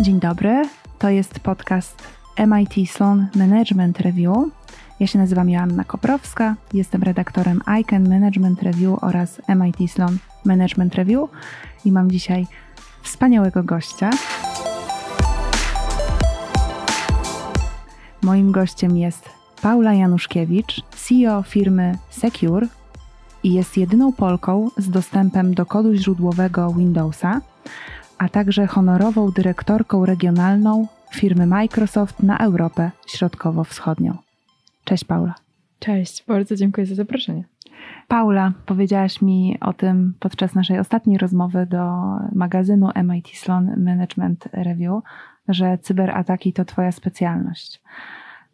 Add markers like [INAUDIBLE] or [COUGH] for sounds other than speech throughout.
Dzień dobry, to jest podcast MIT Sloan Management Review. Ja się nazywam Joanna Koprowska, jestem redaktorem ICANN Management Review oraz MIT Sloan Management Review i mam dzisiaj wspaniałego gościa. Moim gościem jest Paula Januszkiewicz, CEO firmy Secure i jest jedyną Polką z dostępem do kodu źródłowego Windowsa, a także honorową dyrektorką regionalną firmy Microsoft na Europę Środkowo-Wschodnią. Cześć Paula. Cześć, bardzo dziękuję za zaproszenie. Paula, powiedziałaś mi o tym podczas naszej ostatniej rozmowy do magazynu MIT Sloan Management Review, że cyberataki to Twoja specjalność,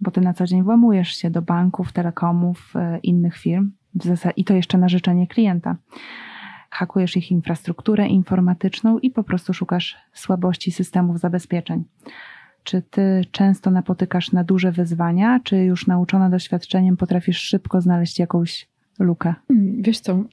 bo Ty na co dzień włamujesz się do banków, telekomów, e, innych firm i to jeszcze na życzenie klienta. Hakujesz ich infrastrukturę informatyczną i po prostu szukasz słabości systemów zabezpieczeń. Czy ty często napotykasz na duże wyzwania, czy już nauczona doświadczeniem potrafisz szybko znaleźć jakąś lukę? Hmm, wiesz co,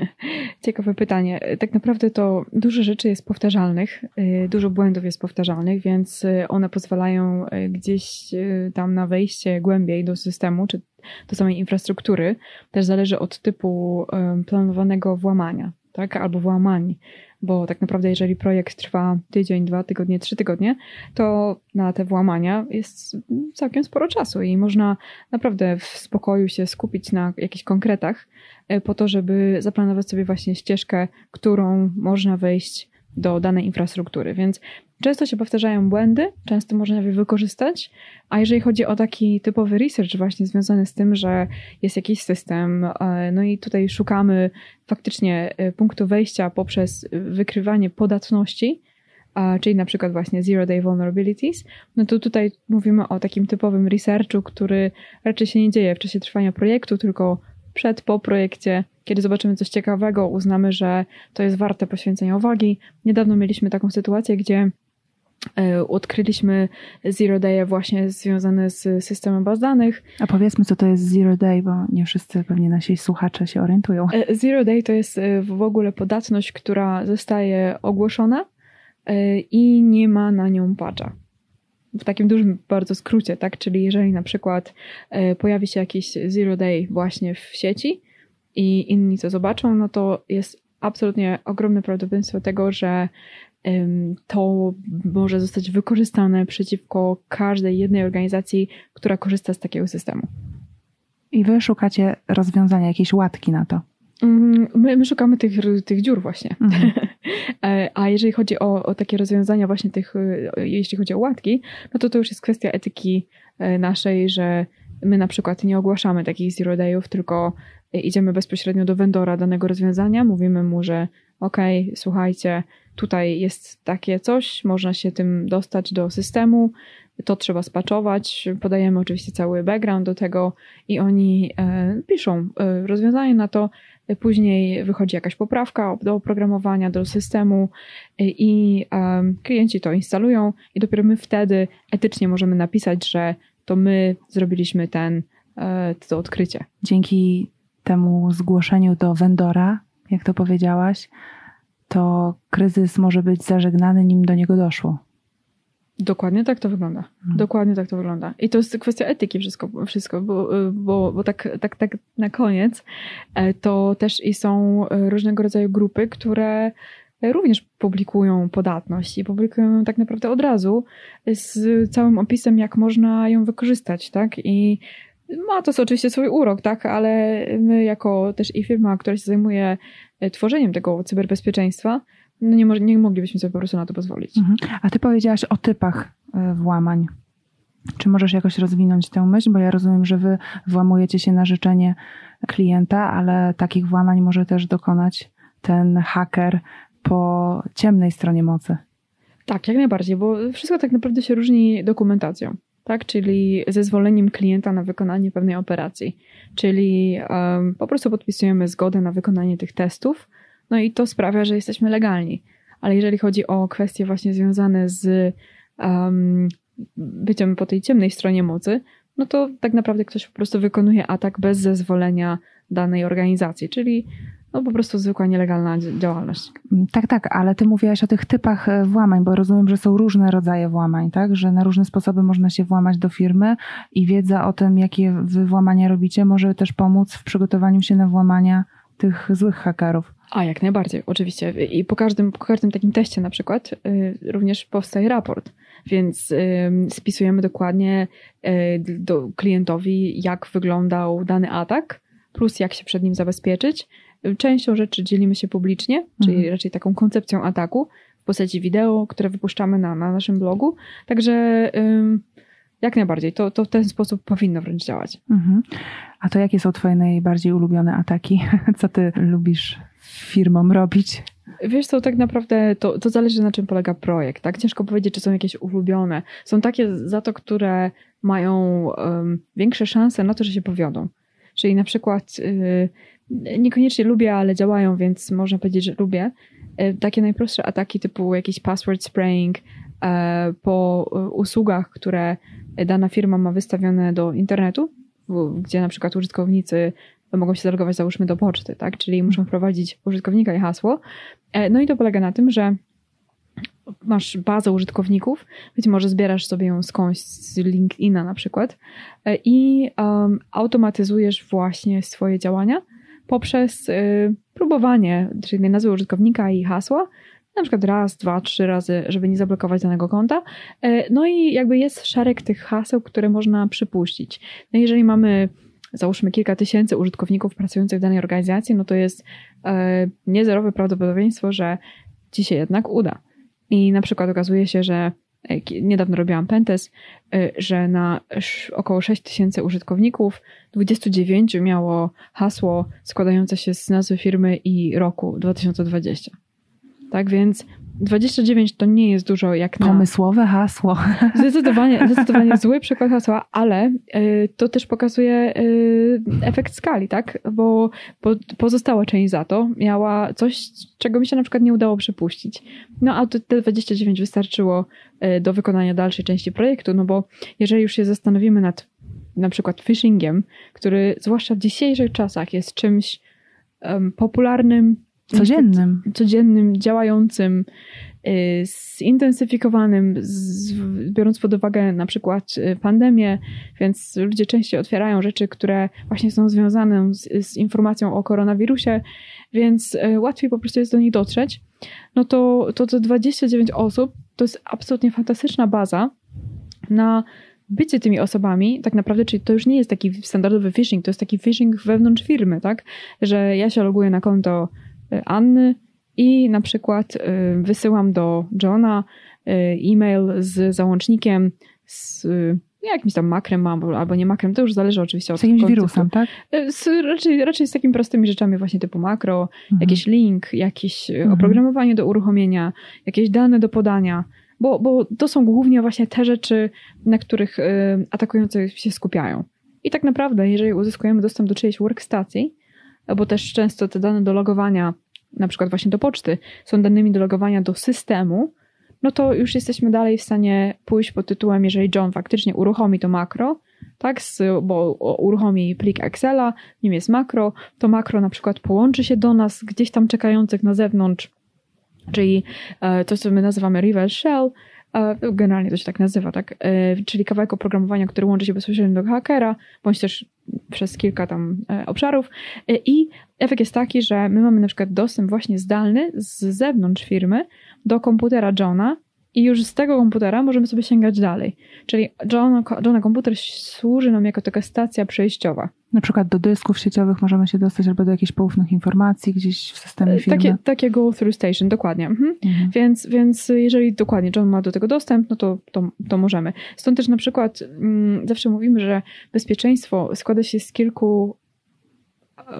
[LAUGHS] ciekawe pytanie. Tak naprawdę to dużo rzeczy jest powtarzalnych, y, dużo błędów jest powtarzalnych, więc y, one pozwalają y, gdzieś tam na wejście głębiej do systemu, czy do samej infrastruktury. Też zależy od typu planowanego włamania, tak, albo włamań bo tak naprawdę jeżeli projekt trwa tydzień, dwa tygodnie, trzy tygodnie, to na te włamania jest całkiem sporo czasu i można naprawdę w spokoju się skupić na jakichś konkretach e, po to, żeby zaplanować sobie właśnie ścieżkę, którą można wejść do danej infrastruktury. Więc często się powtarzają błędy, często można je wykorzystać, a jeżeli chodzi o taki typowy research właśnie związany z tym, że jest jakiś system, e, no i tutaj szukamy faktycznie e, punktu wejścia poprzez wykrywanie podatności, czyli na przykład właśnie Zero Day Vulnerabilities, no to tutaj mówimy o takim typowym researchu, który raczej się nie dzieje w czasie trwania projektu, tylko przed, po projekcie, kiedy zobaczymy coś ciekawego, uznamy, że to jest warte poświęcenia uwagi. Niedawno mieliśmy taką sytuację, gdzie odkryliśmy Zero Day właśnie związane z systemem baz danych. A powiedzmy, co to jest Zero Day, bo nie wszyscy pewnie nasi słuchacze się orientują. E, Zero Day to jest e, w ogóle podatność, która zostaje ogłoszona i nie ma na nią patcha w takim dużym bardzo skrócie, tak? Czyli jeżeli na przykład e, pojawi się jakiś zero day właśnie w sieci i inni to zobaczą, no to jest absolutnie ogromne prawdopodobieństwo tego, że to może zostać wykorzystane przeciwko każdej jednej organizacji, która korzysta z takiego systemu. I wy szukacie rozwiązania, jakiejś łatki na to. Mm, my, my szukamy tych, tych dziur właśnie. Mhm. [LAUGHS] E, a jeżeli chodzi o, o takie rozwiązania właśnie tych, e, jeśli chodzi o łatki, no to to już jest kwestia etyki e, naszej, że my na przykład nie ogłaszamy takich zero dayów, tylko idziemy bezpośrednio do vendora danego rozwiązania, mówimy mu, że okej, okay, słuchajcie, tutaj jest takie coś, można się tym dostać do systemu, to trzeba spaczować, podajemy oczywiście cały background do tego i oni e, piszą e, rozwiązanie na to, Później wychodzi jakaś poprawka do oprogramowania, do systemu i klienci to instalują i dopiero my wtedy etycznie możemy napisać, że to my zrobiliśmy ten, e, to odkrycie. Dzięki temu zgłoszeniu do vendora, jak to powiedziałaś, to kryzys może być zażegnany, nim do niego doszło. Dokładnie tak to wygląda. Hmm. Dokładnie tak to wygląda. I to jest kwestia etyki wszystko, wszystko bo, bo, bo tak, tak, tak na koniec e, to też i są różnego rodzaju grupy, które również publikują podatność i publikują ją tak naprawdę od razu z całym opisem, jak można ją wykorzystać, tak? I ma to oczywiście swój urok, tak? Ale my jako też i firma, która się zajmuje e, tworzeniem tego cyberbezpieczeństwa, no nie, nie moglibyśmy sobie po prostu na to pozwolić. Mhm. A ty powiedziałaś o typach e, włamań. Czy możesz jakoś rozwinąć tę myśl? Bo ja rozumiem, że wy włamujecie się na życzenie klienta, ale takich włamań może też dokonać ten haker po ciemnej stronie mocy. Tak, jak najbardziej, bo wszystko tak naprawdę się różni dokumentacją, tak? Czyli zezwoleniem klienta na wykonanie pewnej operacji. Czyli um, po prostu podpisujemy zgodę na wykonanie tych testów, no i to sprawia, że jesteśmy legalni. Ale jeżeli chodzi o kwestie właśnie związane z um, byciem po tej ciemnej stronie mocy, no to tak naprawdę ktoś po prostu wykonuje atak bez zezwolenia danej organizacji, czyli no, po prostu zwykła nielegalna działalność. Mm, tak, tak, ale ty mówiłaś o tych typach e, włamań, bo rozumiem, że są różne rodzaje włamań, tak? Że na różne sposoby można się włamać do firmy i wiedza o tym, jakie wy włamania robicie, może też pomóc w przygotowaniu się na włamania tych złych hakerów. A, jak najbardziej, oczywiście. I po każdym, po każdym takim teście na przykład y, również powstaje raport, więc y, spisujemy dokładnie y, do klientowi, jak wyglądał dany atak, plus jak się przed nim zabezpieczyć. Częścią rzeczy dzielimy się publicznie, czyli mhm. raczej taką koncepcją ataku w postaci wideo, które wypuszczamy na, na naszym blogu. Także jak najbardziej, to, to w ten sposób powinno wręcz działać. Mhm. A to jakie są Twoje najbardziej ulubione ataki? [LAUGHS] Co Ty lubisz firmom robić? Wiesz co, tak naprawdę to, to zależy na czym polega projekt, tak? Ciężko powiedzieć, czy są jakieś ulubione. Są takie za to, które mają um, większe szanse na to, że się powiodą. Czyli na przykład y, niekoniecznie lubię, ale działają, więc można powiedzieć, że lubię. Y, takie najprostsze ataki typu jakiś password spraying y, po usługach, które dana firma ma wystawione do internetu, gdzie na przykład użytkownicy mogą się zalogować załóżmy do poczty, tak? Czyli muszą wprowadzić użytkownika i hasło. E, no i to polega na tym, że masz bazę użytkowników, być może zbierasz sobie ją skądś z LinkedIna na przykład e, i um, automatyzujesz właśnie swoje działania poprzez y, próbowanie, czyli nazwy użytkownika i hasła, na przykład raz, dwa, trzy razy, żeby nie zablokować danego konta. E, no i jakby jest szereg tych haseł, które można przypuścić. No jeżeli mamy załóżmy kilka tysięcy użytkowników pracujących w danej organizacji, no to jest e, niezerowe prawdopodobieństwo, że ci się jednak uda. I na przykład okazuje się, że niedawno robiłam pentest, że na około 6 tysięcy użytkowników 29 miało hasło składające się z nazwy firmy i roku 2020. Tak więc 29 to nie jest dużo jak na... Pomysłowe hasło. [LAUGHS] Zdecydowanie, zdecydowanie zły przykład hasła, ale y, to też pokazuje y, efekt skali, tak? Bo, pozostała część za to miała coś, czego mi się na przykład nie udało przepuścić. No a te 29 wystarczyło y, do wykonania dalszej części projektu, no bo jeżeli już się zastanowimy nad na przykład phishingiem, który zwłaszcza w dzisiejszych czasach jest czymś um, popularnym, Codziennym. Codziennym, działającym, y, zintensyfikowanym, biorąc pod uwagę na przykład y, pandemię, więc ludzie częściej otwierają rzeczy, które właśnie są związane z, z informacją o koronawirusie, więc y, łatwiej po prostu jest do nich dotrzeć. No to, to, to 29 osób to jest absolutnie fantastyczna baza na bycie tymi osobami, tak naprawdę, czyli to już nie jest taki standardowy phishing, to jest taki phishing wewnątrz firmy, tak? Że ja się loguję na konto Anny i na przykład y, wysyłam do Johna y, e-mail z załącznikiem z jakimś tam makrem albo nie makrem, to już zależy oczywiście od Z jakimś wirusem, tak? Z, raczej, raczej z takimi prostymi rzeczami właśnie typu makro, mhm. jakiś link, jakieś mhm. oprogramowanie do uruchomienia, jakieś dane do podania, bo, bo to są głównie właśnie te rzeczy, na których atakujący się skupiają. I tak naprawdę, jeżeli uzyskujemy dostęp do czyjejś workstacji, bo też często te dane do logowania, na przykład właśnie do poczty, są danymi do logowania do systemu, no to już jesteśmy dalej w stanie pójść pod tytułem, jeżeli John faktycznie uruchomi to makro, tak, bo uruchomi plik Excela, nim jest makro, to makro na przykład połączy się do nas gdzieś tam czekających na zewnątrz, czyli e, to, co my nazywamy reverse shell, generalnie to się tak nazywa, tak? E, czyli kawałek oprogramowania, który łączy się bezpośrednio do hakera, bądź też przez kilka tam e, obszarów. E, I efekt jest taki, że my mamy na przykład dostęp właśnie zdalny z zewnątrz firmy do komputera Johna, i już z tego komputera możemy sobie sięgać dalej. Czyli John, Johna komputer służy nam jako taka stacja przejściowa. Na przykład do dysków sieciowych możemy się dostać albo do jakichś poufnych informacji gdzieś w systemie e, firmy. Takie, takie go through station, dokładnie. Mhm. Mhm. Więc, więc jeżeli dokładnie John ma do tego dostęp, no to, to, to możemy. Stąd też na przykład mm, zawsze mówimy, że bezpieczeństwo składa się z kilku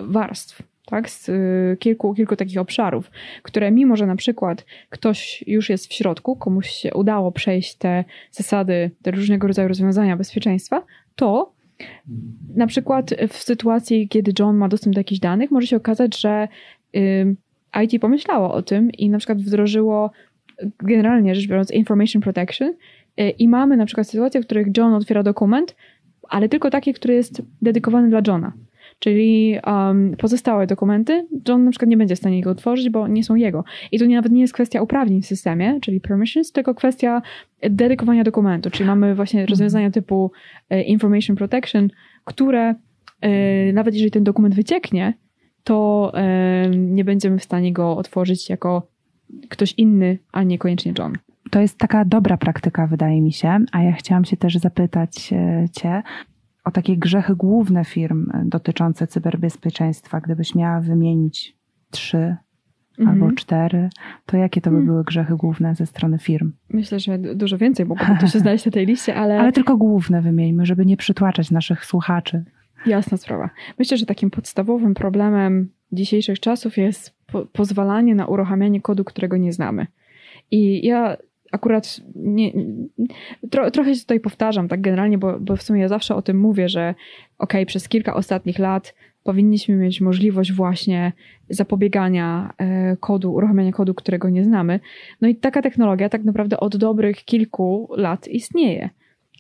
warstw tak, z y, kilku, kilku takich obszarów, które mimo, że na przykład ktoś już jest w środku, komuś się udało przejść te zasady, te różnego rodzaju rozwiązania bezpieczeństwa, to na przykład w sytuacji, kiedy John ma dostęp do jakichś danych, może się okazać, że y, IT pomyślało o tym i na przykład wdrożyło generalnie rzecz biorąc information protection y, i mamy na przykład sytuacje, w których John otwiera dokument, ale tylko taki, który jest dedykowany dla Johna. Czyli um, pozostałe dokumenty, John na przykład nie będzie w stanie go otworzyć, bo nie są jego. I to nie, nawet nie jest kwestia uprawnień w systemie, czyli permissions, tylko kwestia dedykowania dokumentu, czyli mamy właśnie mhm. rozwiązania typu e, information protection, które e, nawet jeżeli ten dokument wycieknie, to e, nie będziemy w stanie go otworzyć jako ktoś inny, a niekoniecznie John. To jest taka dobra praktyka, wydaje mi się, a ja chciałam się też zapytać Cię o takie grzechy główne firm dotyczące cyberbezpieczeństwa. Gdybyś miała wymienić trzy albo mhm. cztery, to jakie to by mhm. były grzechy główne ze strony firm? Myślę, że dużo więcej mogłoby to się znaleźć na tej liście, ale... [LAUGHS] Ale tylko główne wymieńmy, żeby nie przytłaczać naszych słuchaczy. Jasna sprawa. Myślę, że takim podstawowym problemem dzisiejszych czasów jest po pozwalanie na uruchamianie kodu, którego nie znamy. I ja akurat nie, tro, trochę się tutaj powtarzam, tak generalnie, bo, bo w sumie ja zawsze o tym mówię, że ok, przez kilka ostatnich lat powinniśmy mieć możliwość właśnie zapobiegania e, kodu, uruchamiania kodu, którego nie znamy. No i taka technologia tak naprawdę od dobrych kilku lat istnieje.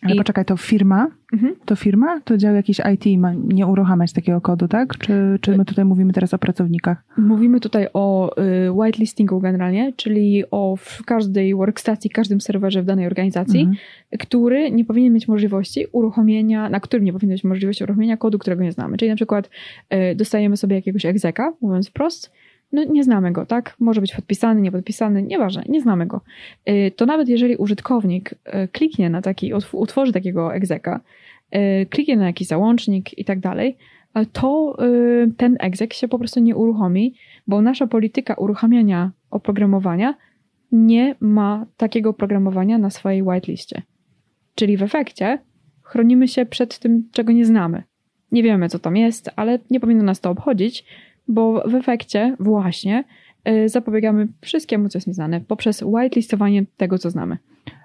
Ale I... poczekaj, to firma? Mhm. To firma? To dział jakiś IT ma nie uruchamiać takiego kodu, tak? Czy, czy my tutaj mówimy teraz o pracownikach? Mówimy tutaj o y, whitelistingu generalnie, czyli o w każdej workstacji, każdym serwerze w danej organizacji, mhm. który nie powinien mieć możliwości uruchomienia, na którym nie powinien mieć możliwości uruchomienia kodu, którego nie znamy. Czyli na przykład y, dostajemy sobie jakiegoś egzeka, mówiąc wprost, no nie znamy go, tak? Może być podpisany, niepodpisany, nieważne, nie znamy go. Y, to nawet jeżeli użytkownik y, kliknie na taki, utworzy takiego egzeka, y, kliknie na jakiś załącznik i tak dalej, to ten egzek się po prostu nie uruchomi, bo nasza polityka uruchamiania oprogramowania nie ma takiego oprogramowania na swojej whitelistie. Czyli w efekcie chronimy się przed tym, czego nie znamy. Nie wiemy, co tam jest, ale nie powinno nas to obchodzić, bo w efekcie właśnie y, zapobiegamy wszystkiemu, co jest nieznane, poprzez whitelistowanie tego, co znamy.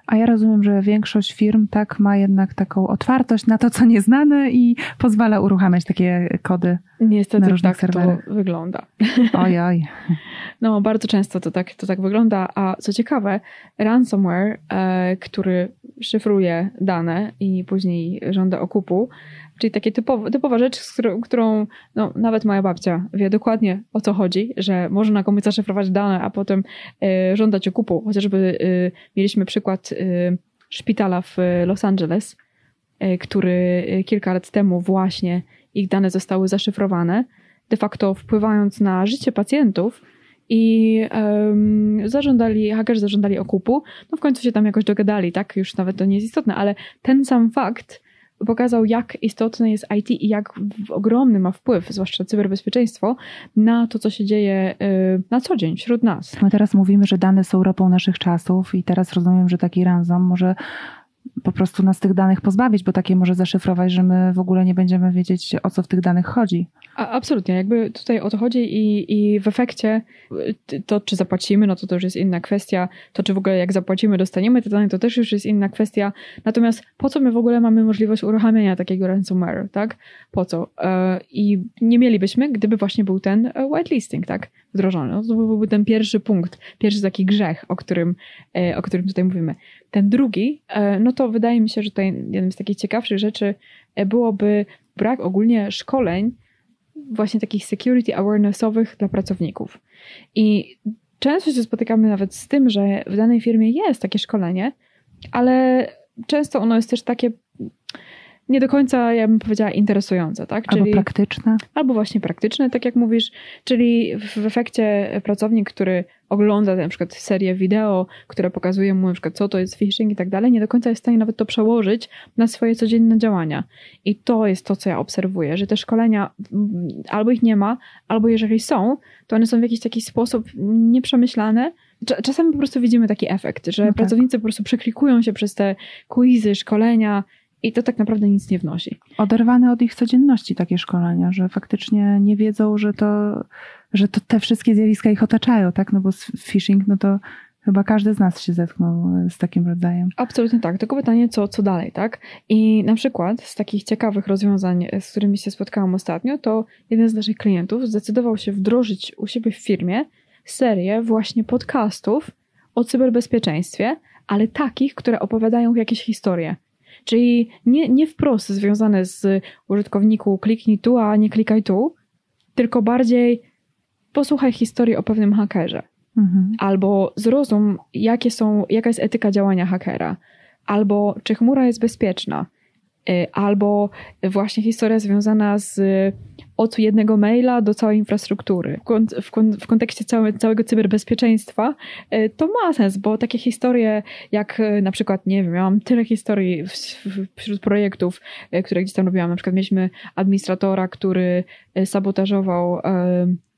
A ja rozumiem, że większość firm tak ma jednak taką otwartość na to, co nieznane i pozwala uruchamiać takie kody. Niestety na różnych tak serwerach. to wygląda. Oj, oj. [LAUGHS] No, bardzo często to tak, to tak wygląda. A co ciekawe, ransomware, e, który szyfruje dane i później żąda okupu, Czyli takie typowa, typowa rzecz, z którą, którą no, nawet moja babcia wie dokładnie o co chodzi, że można komuś zaszyfrować dane, a potem y, żądać okupu. Chociażby y, mieliśmy przykład y, szpitala w Los Angeles, który kilka lat temu właśnie ich dane zostały zaszyfrowane, de facto wpływając na życie pacjentów, i um, zażądali, hakerzy zażądali okupu. No w końcu się tam jakoś dogadali, tak? Już nawet to nie jest istotne, ale ten sam fakt pokazał, jak istotne jest IT i jak ogromny ma wpływ, zwłaszcza cyberbezpieczeństwo, na to, co się dzieje y, na co dzień wśród nas. My teraz mówimy, że dane są ropą naszych czasów i teraz rozumiem, że taki ransom może po prostu nas tych danych pozbawić, bo takie może zaszyfrować, że my w ogóle nie będziemy wiedzieć, o co w tych danych chodzi. A, absolutnie, jakby tutaj o to chodzi i, i w efekcie y, to, czy zapłacimy, no to to już jest inna kwestia. To, czy w ogóle jak zapłacimy, dostaniemy te dane, to też już jest inna kwestia. Natomiast po co my w ogóle mamy możliwość uruchamiania takiego ransomware, tak? Po co? E, I nie mielibyśmy, gdyby właśnie był ten e, whitelisting, tak? Wdrożony. No, to byłby ten pierwszy punkt, pierwszy taki grzech, o którym, e, o którym tutaj mówimy. Ten drugi, no to wydaje mi się, że tutaj jednym z takich ciekawszych rzeczy byłoby brak ogólnie szkoleń, właśnie takich security awarenessowych dla pracowników. I często się spotykamy nawet z tym, że w danej firmie jest takie szkolenie, ale często ono jest też takie nie do końca, ja bym powiedziała, interesujące, tak? Czyli, albo praktyczne. Albo właśnie praktyczne, tak jak mówisz, czyli w efekcie pracownik, który ogląda na przykład serię wideo, które pokazują mu na przykład co to jest phishing i tak dalej, nie do końca jest w stanie nawet to przełożyć na swoje codzienne działania. I to jest to, co ja obserwuję, że te szkolenia mm, albo ich nie ma, albo jeżeli są, to one są w jakiś taki sposób nieprzemyślane, Czasami po prostu widzimy taki efekt, że no tak. pracownicy po prostu przeklikują się przez te quizy, szkolenia, i to tak naprawdę nic nie wnosi. Oderwane od ich codzienności takie szkolenia, że faktycznie nie wiedzą, że to, że to te wszystkie zjawiska ich otaczają, tak? No bo phishing, no to chyba każdy z nas się zetknął z takim rodzajem. Absolutnie tak. Tylko pytanie, co, co dalej, tak? I na przykład z takich ciekawych rozwiązań, z którymi się spotkałam ostatnio, to jeden z naszych klientów zdecydował się wdrożyć u siebie w firmie serię właśnie podcastów o cyberbezpieczeństwie, ale takich, które opowiadają jakieś historie. Czyli nie, nie wprost związane z użytkowniku kliknij tu, a nie klikaj tu, tylko bardziej posłuchaj historii o pewnym hakerze. Mhm. Albo zrozum, jakie są, jaka jest etyka działania hakera. Albo czy chmura jest bezpieczna. Y, albo właśnie historia związana z od jednego maila do całej infrastruktury. W, w, w kontekście całe, całego cyberbezpieczeństwa y, to ma sens, bo takie historie jak y, na przykład, nie wiem, miałam tyle historii wśród projektów, które gdzieś tam robiłam. Na przykład mieliśmy administratora, który sabotażował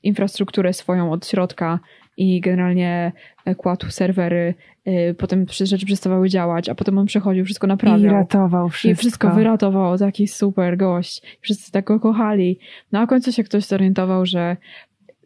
infrastrukturę swoją od środka i generalnie kładł serwery, potem rzeczy przestawały działać, a potem on przechodził, wszystko naprawiał. I ratował wszystko. I wszystko wyratował, taki super gość. Wszyscy tak go kochali. No a końcu się ktoś zorientował, że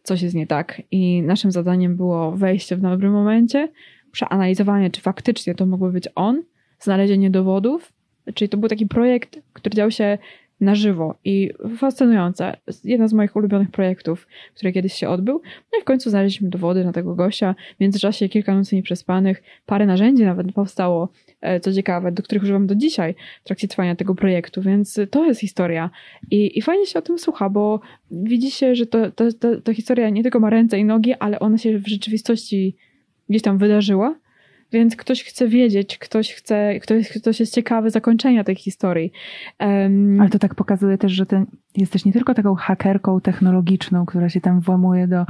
coś jest nie tak i naszym zadaniem było wejście w dobrym momencie, przeanalizowanie, czy faktycznie to mógłby być on, znalezienie dowodów, czyli to był taki projekt, który dział się na żywo i fascynujące. Jeden z moich ulubionych projektów, który kiedyś się odbył. No i w końcu znaleźliśmy dowody na tego gościa. W międzyczasie kilka nocy nieprzespanych, parę narzędzi nawet powstało, e, co ciekawe, do których używam do dzisiaj w trakcie trwania tego projektu, więc to jest historia. I, i fajnie się o tym słucha, bo widzi się, że to, to, to, to historia nie tylko ma ręce i nogi, ale ona się w rzeczywistości gdzieś tam wydarzyła więc ktoś chce wiedzieć, ktoś chce, ktoś, ktoś jest ciekawy zakończenia tej historii. Um, Ale to tak pokazuje też, że ty jesteś nie tylko taką hakerką technologiczną, która się tam włamuje do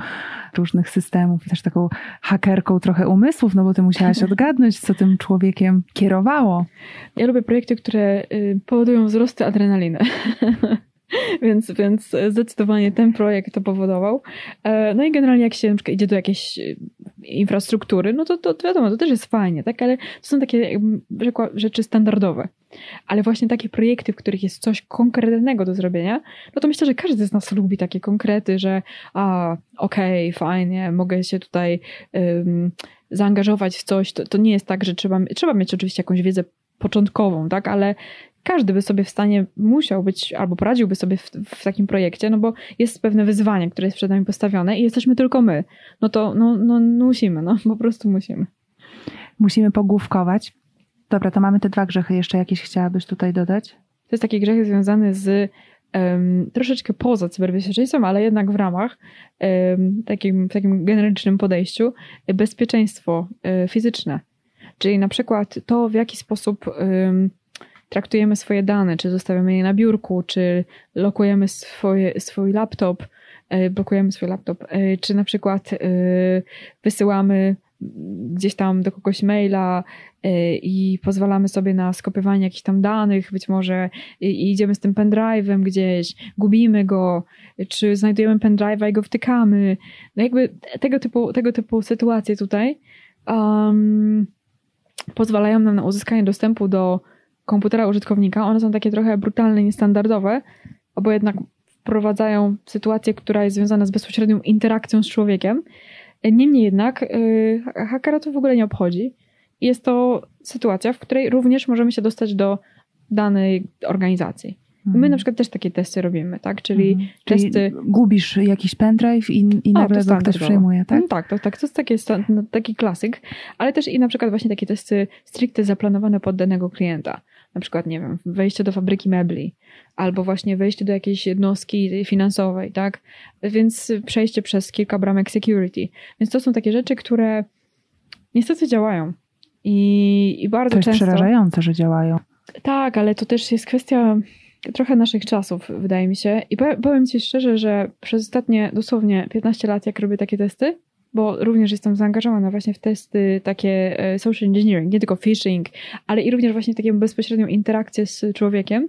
różnych systemów, też taką hakerką trochę umysłów, no bo ty musiałaś [LAUGHS] odgadnąć, co tym człowiekiem kierowało. Ja lubię projekty, które y, powodują wzrosty adrenaliny. [LAUGHS] więc, więc zdecydowanie ten projekt to powodował. E, no i generalnie jak się na przykład idzie do jakiejś e, infrastruktury, no to, to, to wiadomo, to też jest fajnie, tak? Ale to są takie rzekła, rzeczy standardowe. Ale właśnie takie projekty, w których jest coś konkretnego do zrobienia, no to myślę, że każdy z nas lubi takie konkrety, że a, okej, okay, fajnie, mogę się tutaj um, zaangażować w coś. To, to nie jest tak, że trzeba, trzeba mieć oczywiście jakąś wiedzę początkową, tak, ale każdy by sobie w stanie musiał być, albo poradziłby sobie w, w, takim projekcie, no bo jest pewne wyzwanie, które jest przed nami postawione i jesteśmy tylko my. No to no, no, no musimy, no po prostu musimy. Musimy pogłówkować. Dobra, to mamy te dwa grzechy. Jeszcze jakieś chciałabyś tutaj dodać? To jest taki grzech związany z um, troszeczkę poza cyberbezpieczeństwem, ale jednak w ramach um, takim, w takim generycznym podejściu bezpieczeństwo um, fizyczne. Czyli na przykład to, w jaki sposób traktujemy swoje dane, czy zostawiamy je na biurku, czy lokujemy swoje, swój laptop, e, blokujemy swój laptop, e, czy na przykład e, wysyłamy gdzieś tam do kogoś maila i pozwalamy sobie na skopiowanie jakichś tam danych, być może i idziemy z tym pendrive'em gdzieś, gubimy go, czy znajdujemy pendrive'a i go wtykamy. No jakby tego typu, tego typu sytuacje tutaj um, pozwalają nam na uzyskanie dostępu do komputera użytkownika, one są takie trochę brutalne, niestandardowe, bo jednak wprowadzają sytuację, która jest związana z bezpośrednią interakcją z człowiekiem. Niemniej jednak yy, hakera to w ogóle nie obchodzi. Jest to sytuacja, w której również możemy się dostać do danej organizacji. My mhm. na przykład też takie testy robimy, tak? Czyli mhm. testy. Czyli gubisz jakiś pendrive i, i nagle go ktoś przejmuje, tak? No tak, to, tak, to jest taki, no, taki klasyk, ale też i na przykład właśnie takie testy stricte zaplanowane pod danego klienta na przykład, nie wiem, wejście do fabryki mebli, albo właśnie wejście do jakiejś jednostki finansowej, tak? Więc przejście przez kilka bramek security. Więc to są takie rzeczy, które niestety działają. I, i bardzo to jest często. przerażające, że działają. Tak, ale to też jest kwestia trochę naszych czasów, wydaje mi się. I powiem Ci szczerze, że przez ostatnie dosłownie 15 lat, jak robię takie testy, bo również jestem zaangażowana właśnie w testy takie e, social engineering, nie tylko phishing, ale i również właśnie taką bezpośrednią interakcję z człowiekiem.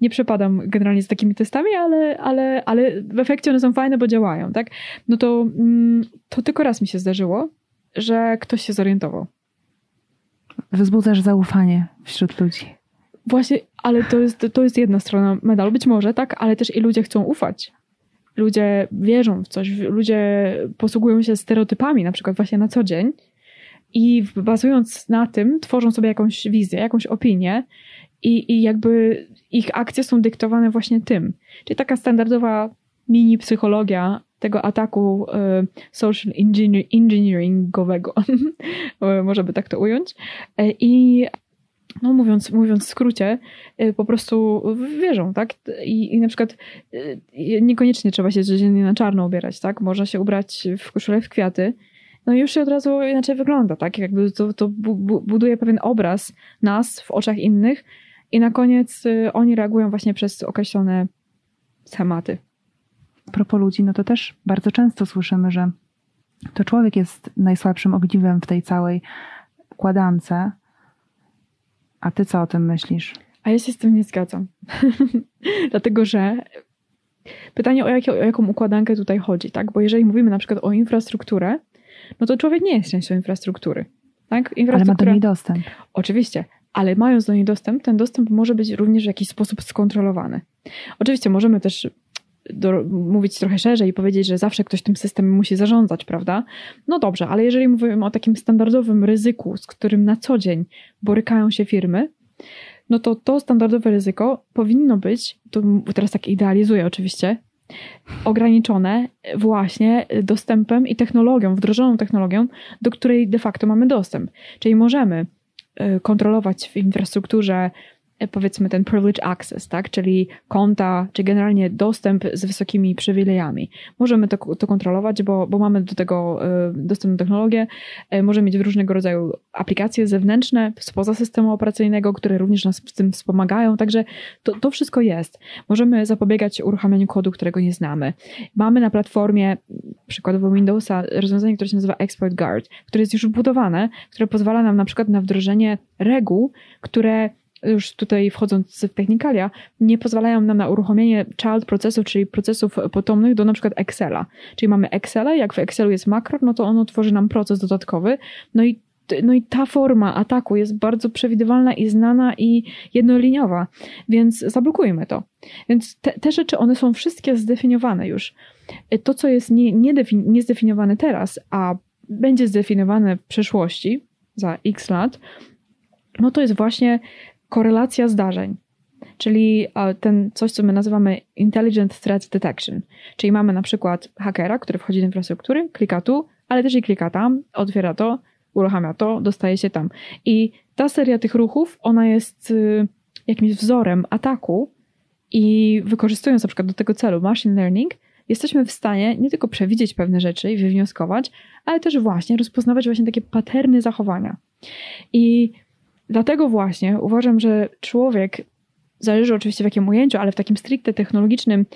Nie przepadam generalnie z takimi testami, ale, ale, ale w efekcie one są fajne, bo działają, tak? No to, mm, to tylko raz mi się zdarzyło, że ktoś się zorientował. Wzbudzasz zaufanie wśród ludzi. Właśnie, ale to jest, to jest jedna strona medalu, być może, tak, ale też i ludzie chcą ufać ludzie wierzą w coś, ludzie posługują się stereotypami, na przykład właśnie na co dzień i bazując na tym tworzą sobie jakąś wizję, jakąś opinię i, i jakby ich akcje są dyktowane właśnie tym. Czyli taka standardowa mini psychologia tego ataku y, social engineeringowego, [LAUGHS] może by tak to ująć. E, I no mówiąc, mówiąc w skrócie, y, po prostu wierzą, tak? I, I na przykład y, niekoniecznie trzeba się codziennie na czarno ubierać, tak? Można się ubrać w koszulę w kwiaty, no i już się od razu inaczej wygląda, tak? Jakby to, to buduje pewien obraz nas w oczach innych i na koniec y, oni reagują właśnie przez określone schematy. A propos ludzi, no to też bardzo często słyszymy, że to człowiek jest najsłabszym ogniwem w tej całej układance, a ty co o tym myślisz? A ja się z tym nie zgadzam. [LAUGHS] Dlatego, że pytanie o, jakie, o jaką układankę tutaj chodzi, tak? Bo jeżeli mówimy na przykład o infrastrukturę, no to człowiek nie jest częścią infrastruktury. Tak? Ale ma do niej dostęp. Oczywiście, ale mając do niej dostęp, ten dostęp może być również w jakiś sposób skontrolowany. Oczywiście możemy też do, mówić trochę szerzej i powiedzieć, że zawsze ktoś tym systemem musi zarządzać, prawda? No dobrze, ale jeżeli mówimy o takim standardowym ryzyku, z którym na co dzień borykają się firmy, no to to standardowe ryzyko powinno być, to teraz tak idealizuję oczywiście, ograniczone właśnie dostępem i technologią, wdrożoną technologią, do której de facto mamy dostęp. Czyli możemy y, kontrolować w infrastrukturze powiedzmy ten privilege access, tak? czyli konta, czy generalnie dostęp z wysokimi przywilejami. Możemy to, to kontrolować, bo, bo mamy do tego e, dostęp do technologię. E, możemy mieć różnego rodzaju aplikacje zewnętrzne spoza systemu operacyjnego, które również nas w tym wspomagają, także to, to wszystko jest. Możemy zapobiegać uruchamianiu kodu, którego nie znamy. Mamy na platformie przykładowo Windowsa rozwiązanie, które się nazywa Exploit Guard, które jest już wbudowane, które pozwala nam na przykład na wdrożenie reguł, które już tutaj wchodząc w technikalia, nie pozwalają nam na uruchomienie child procesów, czyli procesów potomnych do na przykład Excela. Czyli mamy Excela, jak w Excelu jest makro, no to ono tworzy nam proces dodatkowy, no i no i ta forma ataku jest bardzo przewidywalna i znana i jednoliniowa, więc zablokujmy to. Więc te, te rzeczy, one są wszystkie zdefiniowane już. To, co jest nie, nie niezdefiniowane teraz, a będzie zdefiniowane w przyszłości, za x lat, no to jest właśnie korelacja zdarzeń, czyli ten coś, co my nazywamy Intelligent Threat Detection. Czyli mamy na przykład hakera, który wchodzi do infrastruktury, klika tu, ale też i klika tam, otwiera to, uruchamia to, dostaje się tam. I ta seria tych ruchów, ona jest y, jakimś wzorem ataku i wykorzystując na przykład do tego celu machine learning, jesteśmy w stanie nie tylko przewidzieć pewne rzeczy i wywnioskować, ale też właśnie rozpoznawać właśnie takie paterny zachowania. I Dlatego właśnie uważam, że człowiek, zależy oczywiście w jakim ujęciu, ale w takim stricte technologicznym,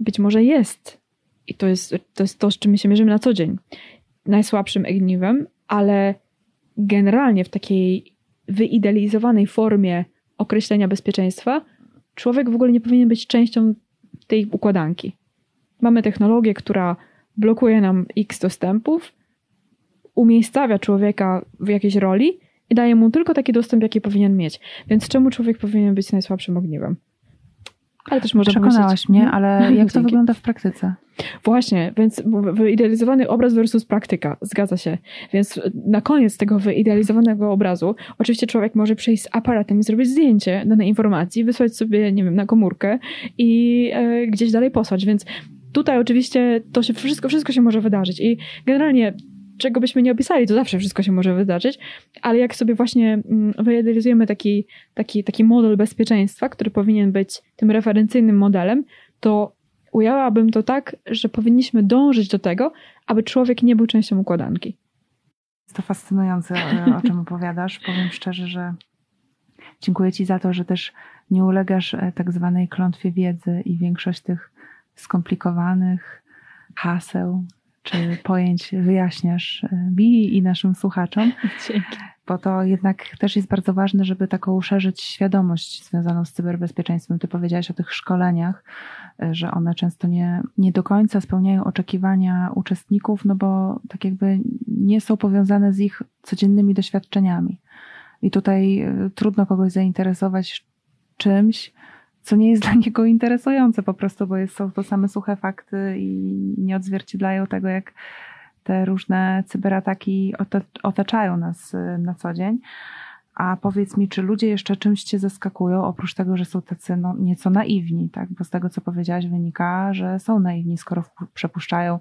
być może jest, i to jest to, jest to z czym my się mierzymy na co dzień, najsłabszym ogniwem, ale generalnie w takiej wyidealizowanej formie określenia bezpieczeństwa, człowiek w ogóle nie powinien być częścią tej układanki. Mamy technologię, która blokuje nam x dostępów, umiejscawia człowieka w jakiejś roli, i daje mu tylko taki dostęp, jaki powinien mieć. Więc czemu człowiek powinien być najsłabszym ogniwem? Ale też można Przekonałaś mnie, mhm. ale [LAUGHS] jak to wygląda w praktyce? Właśnie, więc wyidealizowany obraz versus praktyka, zgadza się. Więc na koniec tego wyidealizowanego obrazu, oczywiście człowiek może przyjść z aparatem i zrobić zdjęcie danej informacji, wysłać sobie, nie wiem, na komórkę i e, gdzieś dalej posłać, więc tutaj oczywiście to się wszystko, wszystko się może wydarzyć i generalnie czego byśmy nie opisali, to zawsze wszystko się może wydarzyć, ale jak sobie właśnie mm, wyidealizujemy taki, taki, taki model bezpieczeństwa, który powinien być tym referencyjnym modelem, to ujęłabym to tak, że powinniśmy dążyć do tego, aby człowiek nie był częścią układanki. Jest to fascynujące, e, o czym [LAUGHS] opowiadasz. Powiem szczerze, że dziękuję Ci za to, że też nie ulegasz e, tak zwanej klątwie wiedzy i większość tych skomplikowanych haseł, czy pojęć wyjaśniasz e, mi i naszym słuchaczom. Dzięki. Bo to jednak też jest bardzo ważne, żeby taką szerzyć świadomość związaną z cyberbezpieczeństwem. Ty powiedziałaś o tych szkoleniach, e, że one często nie, nie do końca spełniają oczekiwania uczestników, no bo tak jakby nie są powiązane z ich codziennymi doświadczeniami. I tutaj e, trudno kogoś zainteresować czymś, co nie jest dla niego interesujące po prostu, bo są to same suche fakty i nie odzwierciedlają tego, jak te różne cyberataki otaczają nas y, na co dzień. A powiedz mi, czy ludzie jeszcze czymś cię zaskakują, oprócz tego, że są tacy no, nieco naiwni, tak? Bo z tego, co powiedziałaś, wynika, że są naiwni, skoro przepuszczają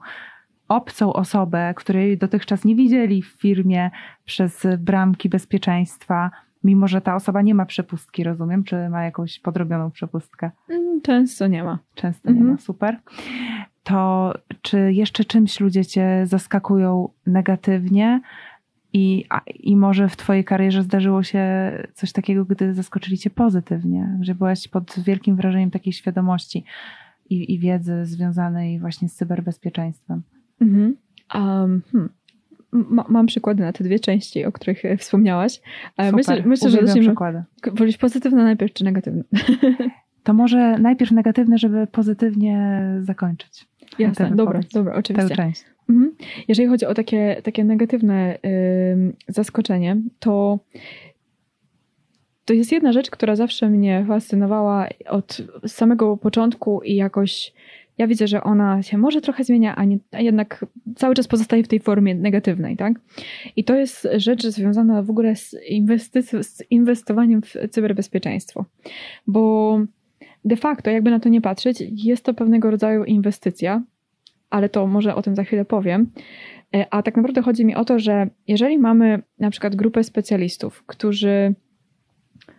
obcą osobę, której dotychczas nie widzieli w firmie przez bramki bezpieczeństwa, Mimo, że ta osoba nie ma przepustki, rozumiem, czy ma jakąś podrobioną przepustkę? Mm, często nie ma. Często nie Mhm. ma, super. To czy jeszcze czymś ludzie cię zaskakują negatywnie? I, I może w twojej karierze zdarzyło się coś takiego, gdy zaskoczyli cię pozytywnie, że byłaś pod wielkim wrażeniem takiej świadomości i, i wiedzy związanej właśnie z cyberbezpieczeństwem. Mhm. Um, hmm. Ma, mam przykłady na te dwie części, o których e, wspomniałaś. Ale Super. myślę, myślę że zacznijmy. przykłady. Wolisz pozytywne najpierw, czy negatywne? [LAUGHS] To może najpierw negatywne, żeby pozytywnie zakończyć. Jasne, dobra, wypowiedź, dobra, Tę oczywiście. część. Mhm. Jeżeli chodzi o takie, takie negatywne ym, zaskoczenie, to to jest jedna rzecz, która zawsze mnie fascynowała od samego początku i jakoś ja widzę, że ona się może trochę zmienia, a, nie, a jednak cały czas pozostaje w tej formie negatywnej, tak? I to jest rzecz związana w ogóle z, z inwestowaniem w cyberbezpieczeństwo. Bo de facto, jakby na to nie patrzeć, jest to pewnego rodzaju inwestycja, ale to może o tym za chwilę powiem. E, A tak naprawdę chodzi mi o to, że jeżeli mamy na przykład grupę specjalistów, którzy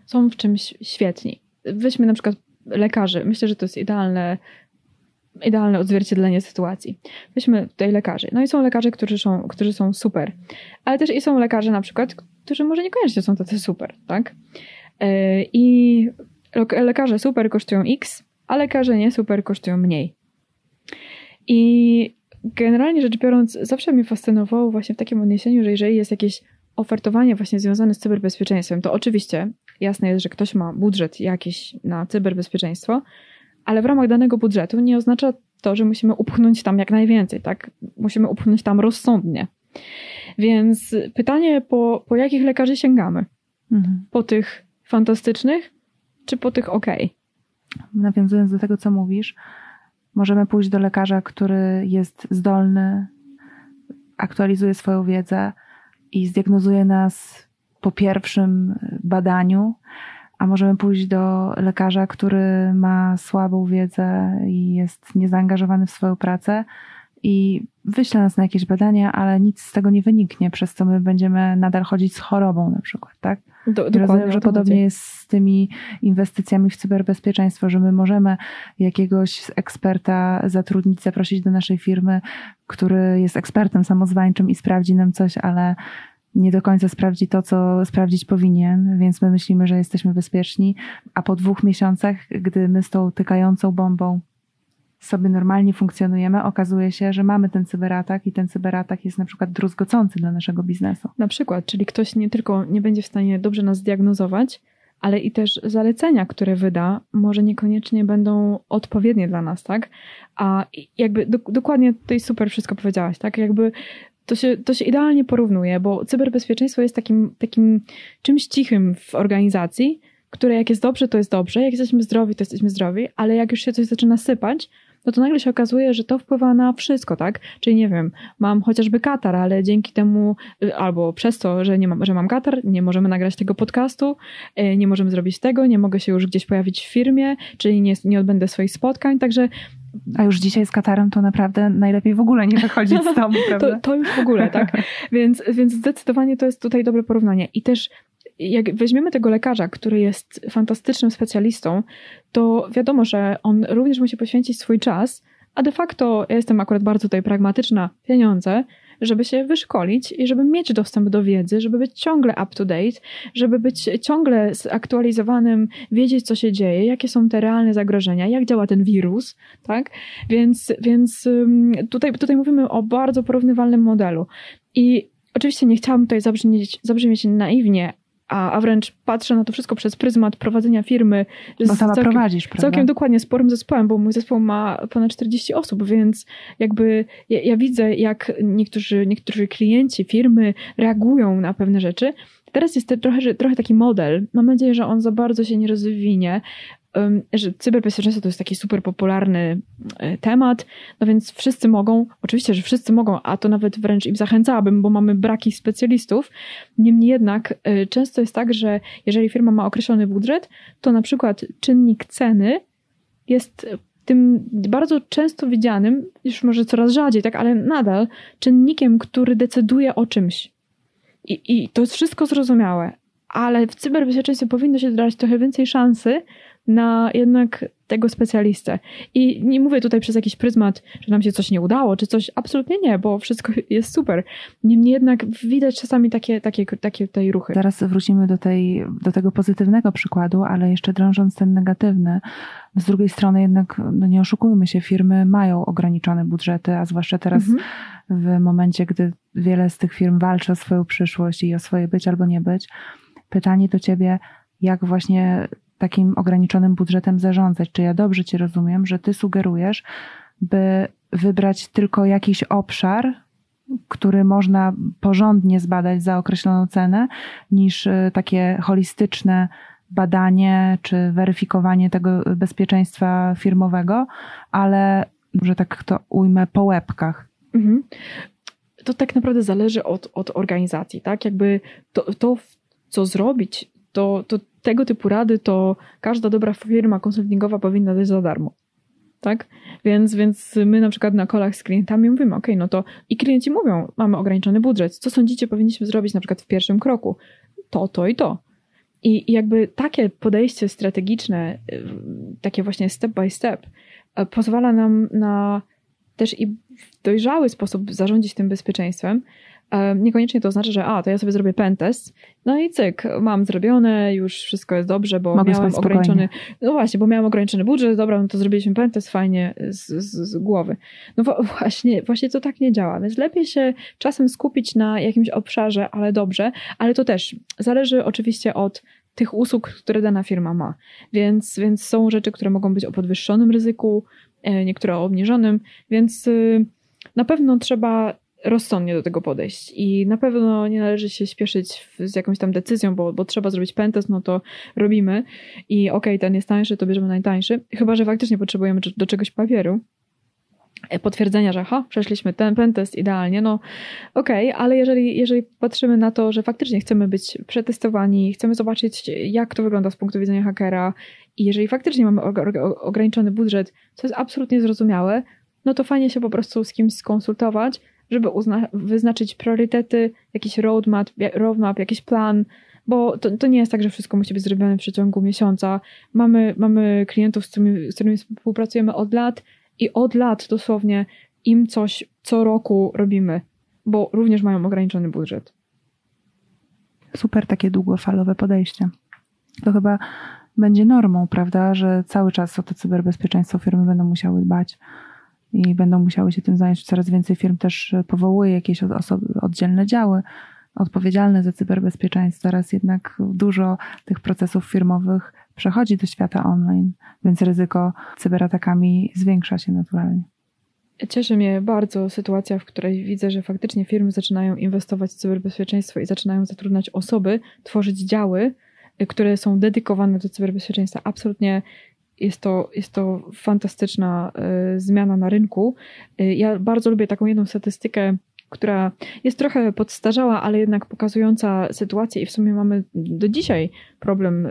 są w czymś świetni, weźmy na przykład lekarzy, myślę, że to jest idealne, idealne odzwierciedlenie sytuacji. Weźmy tutaj lekarzy. No i są lekarze, którzy są, którzy są super, ale też i są lekarze na przykład, którzy może niekoniecznie są tacy super, tak? E, I lek- lekarze super kosztują X, a lekarze nie super kosztują mniej. I generalnie rzecz biorąc, zawsze mnie fascynowało właśnie w takim odniesieniu, że jeżeli jest jakieś ofertowanie właśnie związane z cyberbezpieczeństwem, to oczywiście jasne jest, że ktoś ma budżet jakiś na cyberbezpieczeństwo, ale w ramach danego budżetu nie oznacza to, że musimy upchnąć tam jak najwięcej, tak? Musimy upchnąć tam rozsądnie. Więc pytanie, po, po jakich lekarzy sięgamy? Mhm. Po tych fantastycznych, czy po tych ok? Nawiązując do tego, co mówisz, możemy pójść do lekarza, który jest zdolny, aktualizuje swoją wiedzę i zdiagnozuje nas po pierwszym badaniu, a możemy pójść do lekarza, który ma słabą wiedzę i jest niezaangażowany w swoją pracę i wyśle nas na jakieś badania, ale nic z tego nie wyniknie, przez co my będziemy nadal chodzić z chorobą na przykład, tak? Do, Rozumiem, że podobnie chodzi. jest z tymi inwestycjami w cyberbezpieczeństwo, że my możemy jakiegoś eksperta zatrudnić, zaprosić do naszej firmy, który jest ekspertem samozwańczym i sprawdzi nam coś, ale nie do końca sprawdzi to, co sprawdzić powinien, więc my myślimy, że jesteśmy bezpieczni, a po dwóch miesiącach, gdy my z tą tykającą bombą sobie normalnie funkcjonujemy, okazuje się, że mamy ten cyberatak i ten cyberatak jest na przykład druzgocący dla naszego biznesu. Na przykład, czyli ktoś nie tylko nie będzie w stanie dobrze nas zdiagnozować, ale i też zalecenia, które wyda, może niekoniecznie będą odpowiednie dla nas, tak? A jakby do, dokładnie tutaj super wszystko powiedziałaś, tak? Jakby to się, to się idealnie porównuje, bo cyberbezpieczeństwo jest takim, takim czymś cichym w organizacji, które jak jest dobrze, to jest dobrze, jak jesteśmy zdrowi, to jesteśmy zdrowi, ale jak już się coś zaczyna sypać, no to nagle się okazuje, że to wpływa na wszystko, tak? Czyli nie wiem, mam chociażby katar, ale dzięki temu, y, albo przez to, że, nie mam, że mam katar, nie możemy nagrać tego podcastu, y, nie możemy zrobić tego, nie mogę się już gdzieś pojawić w firmie, czyli nie, nie odbędę swoich spotkań, także A już dzisiaj z Katarem to naprawdę najlepiej w ogóle nie wychodzić z domu, [LAUGHS] prawda? to, to już w ogóle, tak? [LAUGHS] Więc, więc zdecydowanie to jest tutaj dobre porównanie. I też jak weźmiemy tego lekarza, który jest fantastycznym specjalistą, to wiadomo, że on również musi poświęcić swój czas, a de facto ja jestem akurat bardzo tutaj pragmatyczna, pieniądze, żeby się wyszkolić i żeby mieć dostęp do wiedzy, żeby być ciągle up to date, żeby być ciągle zaktualizowanym, wiedzieć co się dzieje, jakie są te realne zagrożenia, jak działa ten wirus, tak? Więc, więc tutaj, tutaj mówimy o bardzo porównywalnym modelu. I oczywiście nie chciałam tutaj zabrzmieć, zabrzmieć naiwnie, a, a wręcz patrzę na to wszystko przez pryzmat prowadzenia firmy. Bo sama całkiem, prowadzisz, prawda? całkiem dokładnie sporym zespołem, bo mój zespół ma ponad 40 osób, więc jakby ja, ja widzę, jak niektórzy, niektórzy klienci firmy reagują na pewne rzeczy. Teraz jest trochę, trochę taki model. Mam nadzieję, że on za bardzo się nie rozwinie. Że cyberbezpieczeństwo to jest taki super popularny e, temat, no więc wszyscy mogą, oczywiście, że wszyscy mogą, a to nawet wręcz im zachęcałabym, bo mamy braki specjalistów. Niemniej jednak e, często jest tak, że jeżeli firma ma określony budżet, to na przykład czynnik ceny jest tym bardzo często widzianym, już może coraz rzadziej, tak, ale nadal czynnikiem, który decyduje o czymś. I, I to jest wszystko zrozumiałe, ale w cyberbezpieczeństwie powinno się dać trochę więcej szansy na jednak tego specjalistę. I nie mówię tutaj przez jakiś pryzmat, że nam się coś nie udało, czy coś, absolutnie nie, bo wszystko [LAUGHS] jest super. Niemniej jednak widać czasami takie, takie, takie tej ruchy. Zaraz wrócimy do, tej, do tego pozytywnego przykładu, ale jeszcze drążąc ten negatywny, z drugiej strony jednak, no nie oszukujmy się, firmy mają ograniczone budżety, a zwłaszcza teraz mhm. w momencie, gdy wiele z tych firm walczy o swoją przyszłość i o swoje być albo nie być. Pytanie do ciebie, jak właśnie takim ograniczonym budżetem zarządzać. Czy ja dobrze Cię rozumiem, że Ty sugerujesz, by wybrać tylko jakiś obszar, który można porządnie zbadać za określoną cenę, niż y, takie holistyczne badanie czy weryfikowanie tego bezpieczeństwa firmowego, ale że tak to ujmę po łebkach. Mhm. To tak naprawdę zależy od, od organizacji, tak? Jakby to, to co zrobić, to, to tego typu rady to każda dobra firma konsultingowa powinna dać za darmo. Tak? Więc, więc my na przykład na kolach z klientami mówimy, ok, no to i klienci mówią, mamy ograniczony budżet, co sądzicie powinniśmy zrobić na przykład w pierwszym kroku? To, to i to. I, i jakby takie podejście strategiczne, y, takie właśnie step by step, y, pozwala nam na też i w dojrzały sposób zarządzić tym bezpieczeństwem, Niekoniecznie to oznacza, że a, to ja sobie zrobię pentest, no i cyk, mam zrobione, już wszystko jest dobrze, bo Mogę miałem ograniczony, no właśnie, bo miałem ograniczony budżet, dobra, no to zrobiliśmy pentest fajnie z, z, z głowy. No właśnie, właśnie to tak nie działa, więc lepiej się czasem skupić na jakimś obszarze, ale dobrze, ale to też zależy oczywiście od tych usług, które dana firma ma. Więc, więc są rzeczy, które mogą być o podwyższonym ryzyku, e, niektóre o obniżonym, więc y, na pewno trzeba rozsądnie do tego podejść. I na pewno nie należy się śpieszyć z jakąś tam decyzją, bo, bo trzeba zrobić pentest, no to robimy. I okej, okay, ten jest tańszy, to bierzemy najtańszy, chyba, że faktycznie potrzebujemy do czegoś papieru, e, potwierdzenia, że ha, przeszliśmy ten pentest idealnie, no okej, okay, ale jeżeli, jeżeli patrzymy na to, że faktycznie chcemy być przetestowani, chcemy zobaczyć, jak to wygląda z punktu widzenia hakera i jeżeli faktycznie mamy ograniczony budżet, co jest absolutnie zrozumiałe, no to fajnie się po prostu z kimś skonsultować, żeby uzna- wyznaczyć priorytety, jakiś roadmap, roadmap, jakiś plan, bo to, to nie jest tak, że wszystko musi być zrobione w przeciągu miesiąca. Mamy, mamy klientów, z którymi, z którymi współpracujemy od lat i od lat dosłownie im coś co roku robimy, bo również mają ograniczony budżet. Super takie długofalowe podejście. To chyba będzie normą, prawda, że cały czas o to cyberbezpieczeństwo firmy będą musiały dbać i będą musiały się tym zająć. Coraz więcej firm też powołuje jakieś osoby, oddzielne działy odpowiedzialne za cyberbezpieczeństwo. Teraz jednak dużo tych procesów firmowych przechodzi do świata online, więc ryzyko cyberatakami zwiększa się naturalnie. Cieszy mnie bardzo sytuacja, w której widzę, że faktycznie firmy zaczynają inwestować w cyberbezpieczeństwo i zaczynają zatrudniać osoby, tworzyć działy, które są dedykowane do cyberbezpieczeństwa. Absolutnie jest to, jest to fantastyczna y, zmiana na rynku. Y, ja bardzo lubię taką jedną statystykę, która jest trochę podstarzała, ale jednak pokazująca sytuację i w sumie mamy do dzisiaj problem y,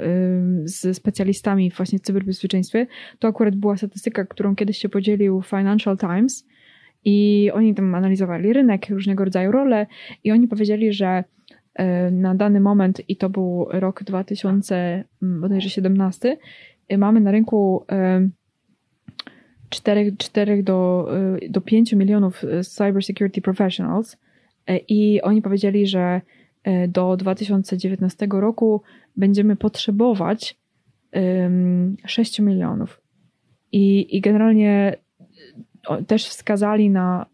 z specjalistami właśnie w cyberbezpieczeństwie. To akurat była statystyka, którą kiedyś się podzielił Financial Times i oni tam analizowali rynek, różnego rodzaju role i oni powiedzieli, że na dany moment, i to był rok 2017, Y, mamy na rynku 4, 4 do, y, do 5 milionów y, cybersecurity professionals i oni powiedzieli, że do 2019 roku będziemy potrzebować 6 milionów. I, i generalnie też wskazali na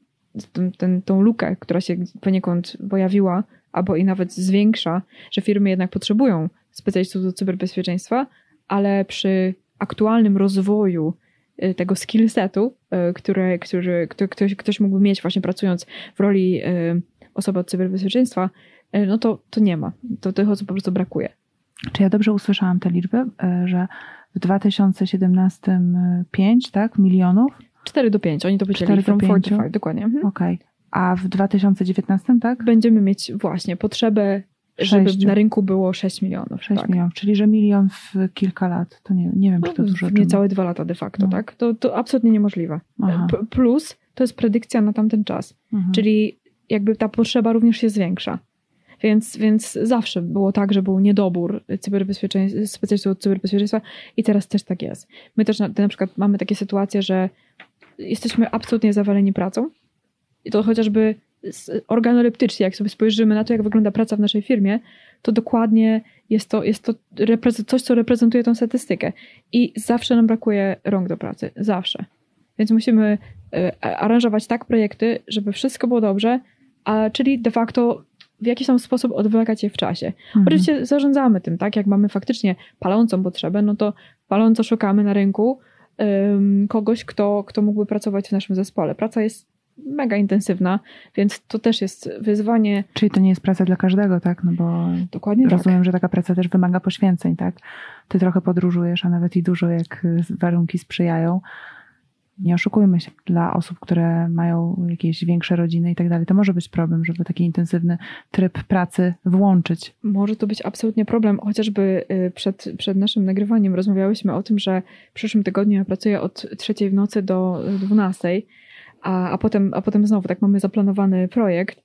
ten, ten, tą lukę, która się poniekąd pojawiła, albo i nawet zwiększa, że firmy jednak potrzebują specjalistów do cyberbezpieczeństwa, ale przy aktualnym rozwoju y, tego skillsetu, y, które, który, ktoś, ktoś mógłby mieć właśnie pracując w roli y, osoby od cyberbezpieczeństwa, no to, to nie ma. To tych osób po prostu brakuje. Czy ja dobrze usłyszałam te liczby, że w 2017 5, tak, milionów? 4 do 5, oni to powiedzieli, from 4 to 5, dokładnie. Mhm. Okej. Okay. A w 2019, tak? Będziemy mieć właśnie potrzebę żeby na rynku było 6 milionów. 6 tak. milionów, czyli że milion w kilka lat, to nie, nie wiem, czy to no, dużo. Niecałe dwa lata de facto, no. tak? To, to absolutnie niemożliwe. Plus to jest predykcja na tamten czas, mhm. czyli jakby ta potrzeba również się zwiększa. Więc, więc zawsze było tak, że był niedobór cyberbezpieczeństwa, specjalistów od cyberbezpieczeństwa i teraz też tak jest. My też na, na przykład mamy takie sytuacje, że jesteśmy absolutnie zawaleni pracą i to chociażby organoleptycznie, jak sobie spojrzymy na to, jak wygląda praca w naszej firmie, to dokładnie jest to, jest to coś, co reprezentuje tą statystykę. I zawsze nam brakuje rąk do pracy. Zawsze. Więc musimy e, aranżować tak projekty, żeby wszystko było dobrze, a czyli de facto w jakiś tam sposób odwlekać je w czasie. Mhm. Oczywiście zarządzamy tym, tak? Jak mamy faktycznie palącą potrzebę, no to paląco szukamy na rynku um, kogoś, kto, kto mógłby pracować w naszym zespole. Praca jest mega intensywna, więc to też jest wyzwanie. Czyli to nie jest praca dla każdego, tak? No bo Dokładnie tak. rozumiem, tak. że taka praca też wymaga poświęceń, tak? Ty trochę podróżujesz, a nawet i dużo, jak warunki sprzyjają. Nie oszukujmy się, dla osób, które mają jakieś większe rodziny i tak dalej, to może być problem, żeby taki intensywny tryb pracy włączyć. Może to być absolutnie problem, chociażby y, przed, przed naszym nagrywaniem rozmawiałyśmy o tym, że w przyszłym tygodniu ja pracuję od trzeciej w nocy do dwunastej a, a, potem, a potem znowu tak mamy zaplanowany projekt.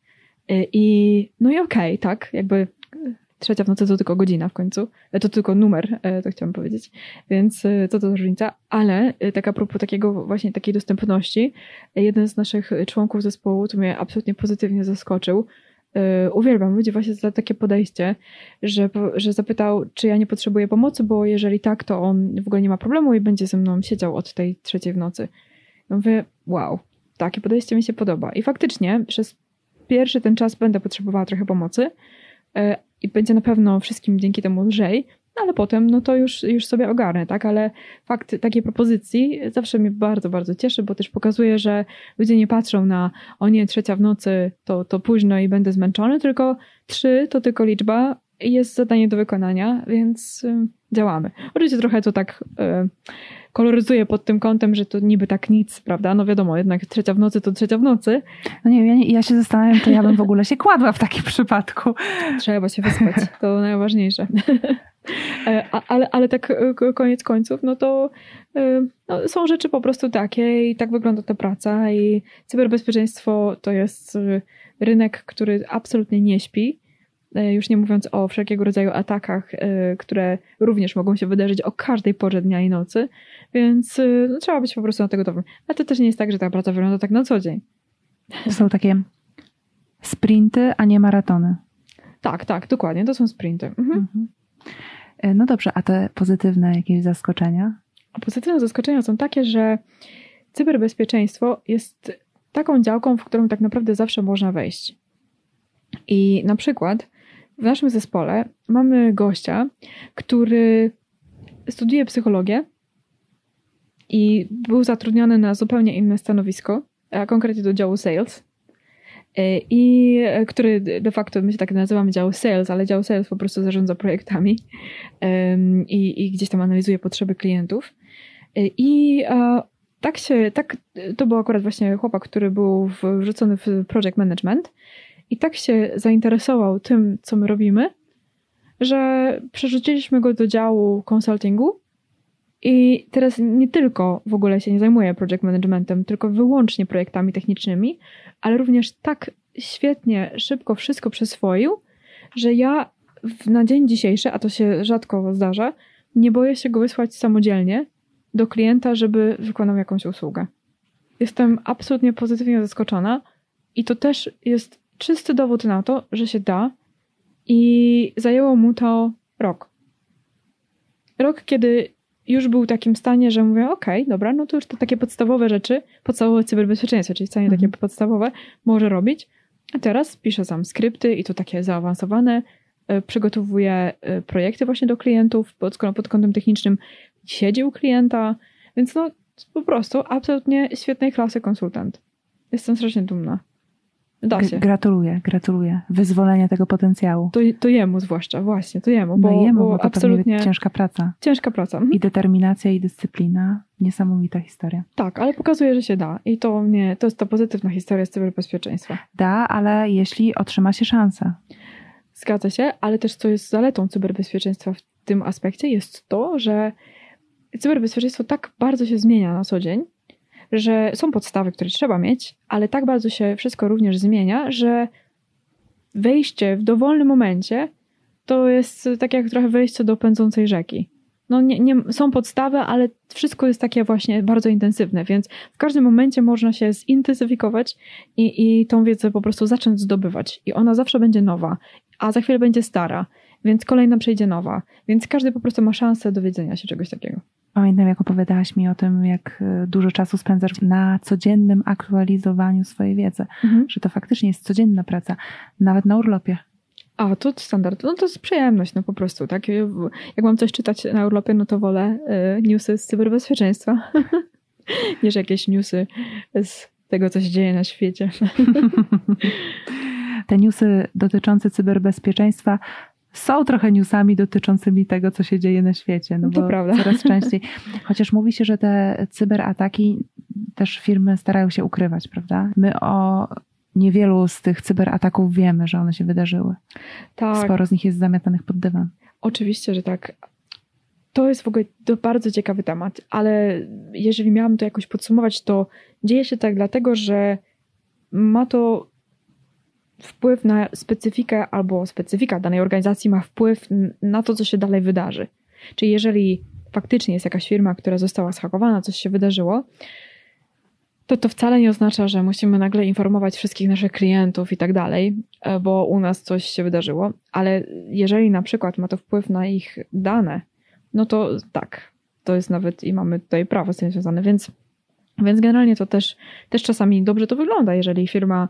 Y, i no i okej, okay, tak, jakby y, trzecia w nocy to tylko godzina w końcu, e, to tylko numer, e, to chciałam powiedzieć, więc y, to to różnica, ale tak a propos takiego właśnie takiej dostępności, jeden z naszych członków zespołu, to mnie absolutnie pozytywnie zaskoczył, uwielbiam ludzi właśnie za takie podejście, że, że zapytał, czy ja nie potrzebuję pomocy, bo jeżeli tak, to on w ogóle nie ma problemu i będzie ze mną siedział od tej trzeciej w nocy. Ja mówię, wow, takie podejście mi się podoba. I faktycznie przez pierwszy ten czas będę potrzebowała trochę pomocy e, i będzie na pewno wszystkim dzięki temu lżej, no ale potem no to już, już sobie ogarnę, tak? Ale fakt takiej propozycji zawsze mnie bardzo, bardzo cieszy, bo też pokazuje, że ludzie nie patrzą na o nie, trzecia w nocy to, to późno i będę zmęczony, tylko trzy to tylko liczba i jest zadanie do wykonania, więc y, działamy. Oczywiście trochę to tak... Y, koloryzuję pod tym kątem, że to niby tak nic, prawda? No wiadomo, jednak trzecia w nocy to trzecia w nocy. No nie wiem, ja, ja się zastanawiam, to ja bym w ogóle się kładła w takim przypadku. Trzeba się wyspać, to najważniejsze. E, ale, ale tak e, koniec końców, no to e, no, są rzeczy po prostu takie i tak wygląda ta praca i cyberbezpieczeństwo to jest rynek, który absolutnie nie śpi już nie mówiąc o wszelkiego rodzaju atakach, e, które również mogą się wydarzyć o każdej porze dnia i nocy, więc e, no, trzeba być po prostu na tego gotowym. Ale to też nie jest tak, że ta praca wygląda tak na co dzień. To są takie sprinty, a nie maratony. Tak, tak, dokładnie, to są sprinty. Mhm. Mhm. No dobrze, a te pozytywne jakieś zaskoczenia? A pozytywne zaskoczenia są takie, że cyberbezpieczeństwo jest taką działką, w którą tak naprawdę zawsze można wejść. I na przykład w naszym zespole mamy gościa, który studiuje psychologię i był zatrudniony na zupełnie inne stanowisko, a konkretnie do działu sales. E, I e, który de facto, my się tak nazywamy dział sales, ale dział sales po prostu zarządza projektami i, i gdzieś tam analizuje potrzeby klientów. E, I tak się, tak, to był akurat właśnie chłopak, który był wrzucony w project management i tak się zainteresował tym, co my robimy, że przerzuciliśmy go do działu konsultingu i teraz nie tylko w ogóle się nie zajmuje project managementem, tylko wyłącznie projektami technicznymi, ale również tak świetnie, szybko wszystko przyswoił, że ja na dzień dzisiejszy, a to się rzadko zdarza, nie boję się go wysłać samodzielnie do klienta, żeby wykonał jakąś usługę. Jestem absolutnie pozytywnie zaskoczona i to też jest czysty dowód na to, że się da i zajęło mu to rok. Rok, kiedy już był w takim stanie, że mówię, okej, okay, dobra, no to już te takie podstawowe rzeczy, podstawowe cyberbezpieczeństwo, czyli takie mhm. podstawowe, może robić. A teraz piszę sam skrypty i to takie zaawansowane, e, przygotowuję e, projekty właśnie do klientów pod, pod kątem technicznym, siedzi u klienta, więc no po prostu absolutnie świetnej klasy konsultant. Jestem strasznie dumna. Da się. Gratuluję, gratuluję. Wyzwolenia tego potencjału. To, to jemu zwłaszcza, właśnie, to jemu. Bo, no jemu, bo, bo to absolutnie ciężka praca. Ciężka praca. Mhm. I determinacja, i dyscyplina. Niesamowita historia. Tak, ale pokazuje, że się da. I to mnie, to jest ta pozytywna historia z cyberbezpieczeństwa. Da, ale jeśli otrzyma się szansę. Zgadza się, ale też co jest zaletą cyberbezpieczeństwa w tym aspekcie, jest to, że cyberbezpieczeństwo tak bardzo się zmienia na co dzień, że są podstawy, które trzeba mieć, ale tak bardzo się wszystko również zmienia, że wejście w dowolnym momencie to jest tak jak trochę wejście do pędzącej rzeki. No nie, nie, są podstawy, ale wszystko jest takie właśnie bardzo intensywne, więc w każdym momencie można się zintensyfikować i, i tą wiedzę po prostu zacząć zdobywać. I ona zawsze będzie nowa, a za chwilę będzie stara, więc kolejna przejdzie nowa. Więc każdy po prostu ma szansę dowiedzenia się czegoś takiego. Pamiętam, jak opowiadałaś mi o tym, jak e, dużo czasu spędzasz na codziennym aktualizowaniu swojej wiedzy, mhm. że to faktycznie jest codzienna praca, nawet na urlopie. A, to standard. No to jest przyjemność, no po prostu, tak? Jak mam coś czytać na urlopie, no to wolę y, newsy z cyberbezpieczeństwa [LAUGHS] niż jakieś newsy z tego, co się dzieje na świecie. [LAUGHS] [LAUGHS] Te newsy dotyczące cyberbezpieczeństwa są trochę newsami dotyczącymi tego, co się dzieje na świecie. No to prawda. Coraz częściej. Chociaż mówi się, że te cyberataki też firmy starają się ukrywać, prawda? My o niewielu z tych cyberataków wiemy, że one się wydarzyły. Tak. Sporo z nich jest zamiatanych pod dywan. Oczywiście, że tak. To jest w ogóle bardzo ciekawy temat, ale jeżeli miałam to jakoś podsumować, to dzieje się tak dlatego, że ma to wpływ na specyfikę albo specyfika danej organizacji ma wpływ na to, co się dalej wydarzy. Czyli jeżeli faktycznie jest jakaś firma, która została schakowana, coś się wydarzyło, to to wcale nie oznacza, że musimy nagle informować wszystkich naszych klientów i tak dalej, e, bo u nas coś się wydarzyło, ale jeżeli na przykład ma to wpływ na ich dane, no to tak, to jest nawet i mamy tutaj prawo z tym związane, więc, więc generalnie to też, też czasami dobrze to wygląda, jeżeli firma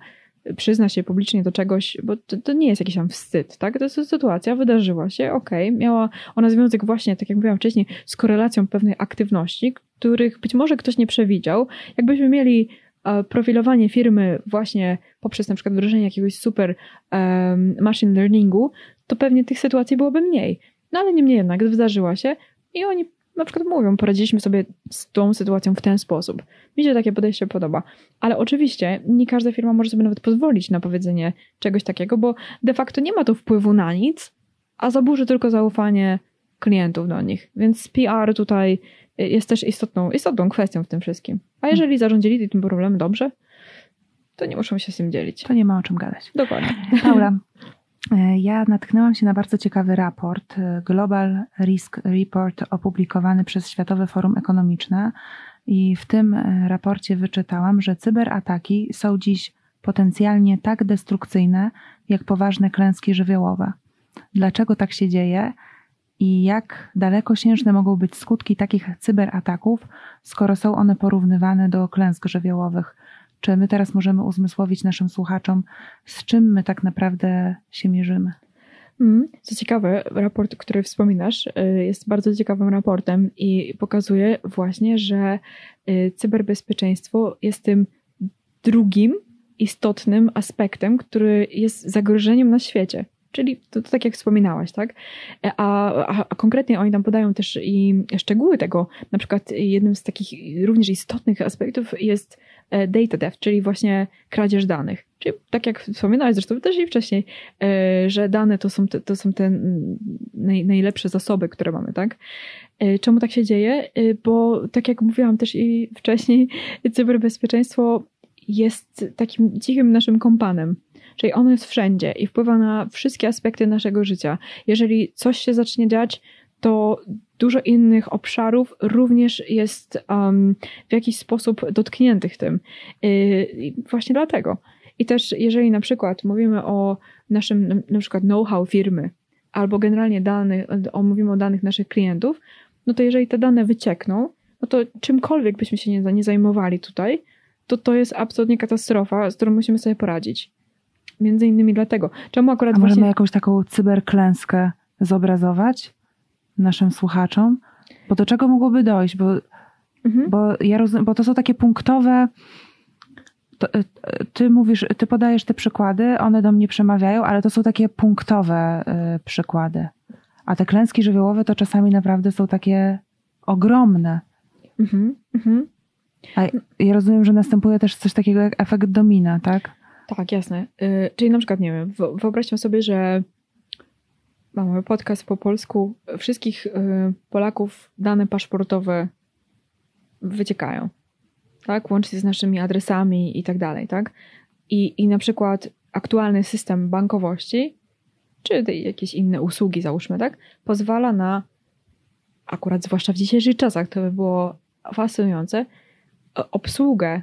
przyzna się publicznie do czegoś, bo to, to, nie jest jakiś tam wstyd, tak? To jest sytuacja, wydarzyła się, okej, okay. miała ona związek właśnie, tak jak mówiłam wcześniej, z korelacją pewnej aktywności, których być może ktoś nie przewidział. Jakbyśmy mieli e, profilowanie firmy właśnie poprzez na przykład wdrożenie jakiegoś super um, machine learningu, to pewnie tych sytuacji byłoby mniej. No ale niemniej jednak wydarzyła się i oni na przykład mówią, poradziliśmy sobie z tą sytuacją w ten sposób. Mi się takie podejście podoba. Ale oczywiście nie każda firma może sobie nawet pozwolić na powiedzenie czegoś takiego, bo de facto nie ma to wpływu na nic, a zaburzy tylko zaufanie klientów do nich. Więc PR tutaj jest też istotną, istotną kwestią w tym wszystkim. A jeżeli zarządzili tym problemem dobrze, to nie muszą się z tym dzielić. To nie ma o czym gadać. Dokładnie. Paula, [LAUGHS] ja natknęłam się na bardzo ciekawy raport, e, Global Risk Report opublikowany przez Światowe Forum Ekonomiczne i w tym e, raporcie wyczytałam, że cyberataki są dziś potencjalnie tak destrukcyjne, jak poważne klęski żywiołowe. Dlaczego tak się dzieje? i jak dalekosiężne mogą być skutki takich cyberataków, skoro są one porównywane do klęsk żywiołowych. Czy my teraz możemy uzmysłowić naszym słuchaczom, z czym my tak naprawdę się mierzymy? Mm, co ciekawe, raport, który wspominasz, y, jest bardzo ciekawym raportem i pokazuje właśnie, że y, cyberbezpieczeństwo jest tym drugim istotnym aspektem, który jest zagrożeniem na świecie. Czyli to, to, tak jak wspominałaś, tak? E, a, a, a, konkretnie oni tam podają też i szczegóły tego. Na przykład jednym z takich również istotnych aspektów jest data theft, czyli właśnie kradzież danych. Czyli tak jak wspominałaś zresztą też i wcześniej, e, że dane to są te, to są te naj, najlepsze zasoby, które mamy, tak? Czemu tak się dzieje? Bo tak jak mówiłam też i wcześniej, cyberbezpieczeństwo jest takim cichym naszym kompanem Czyli ono jest wszędzie i wpływa na wszystkie aspekty naszego życia. Jeżeli coś się zacznie dziać, to dużo innych obszarów również jest um, w jakiś sposób dotkniętych tym. Yy, właśnie dlatego. I też jeżeli na przykład mówimy o naszym na przykład know-how firmy, albo generalnie danych, o, mówimy o danych naszych klientów, no to jeżeli te dane wyciekną, no to czymkolwiek byśmy się nie, nie zajmowali tutaj, to to jest absolutnie katastrofa, z którą musimy sobie poradzić. Między innymi dlatego. Czemu akurat A możemy właśnie... jakąś taką cyberklęskę zobrazować naszym słuchaczom? Bo do czego mogłoby dojść? Bo, mhm. bo, ja rozum, bo to są takie punktowe... To, e, ty mówisz, ty podajesz te przykłady, one do mnie przemawiają, ale to są takie punktowe y, przykłady. A te klęski żywiołowe to czasami naprawdę są takie ogromne. Mhm, mhm. A ja rozumiem, że następuje też coś takiego jak efekt domina, tak? Tak, jasne. Y, czyli na przykład, nie wiem, wyobraźmy sobie, że mamy podcast po polsku, wszystkich y, Polaków dane paszportowe wyciekają, tak? Łącznie z naszymi adresami i tak dalej, tak? I, I na przykład aktualny system bankowości, czy jakieś inne usługi, załóżmy, tak, pozwala na, akurat zwłaszcza w dzisiejszych czasach, to by było fascynujące, obsługę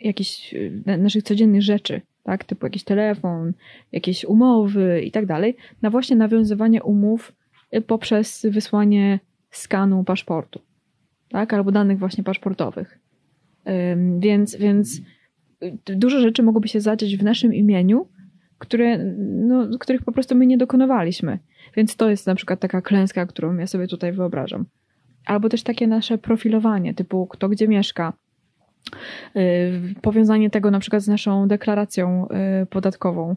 jakichś e, naszych codziennych rzeczy, tak, typu jakiś telefon, jakieś umowy i tak dalej, na właśnie nawiązywanie umów e, poprzez wysłanie skanu paszportu, tak, albo danych właśnie paszportowych. Więc, więc dużo rzeczy mogłoby się zadziać w naszym imieniu, które, no, których po prostu my nie dokonywaliśmy. Więc to jest na przykład taka klęska, którą ja sobie tutaj wyobrażam. Albo też takie nasze profilowanie, typu kto gdzie mieszka. Yy, powiązanie tego na przykład z naszą deklaracją yy, podatkową.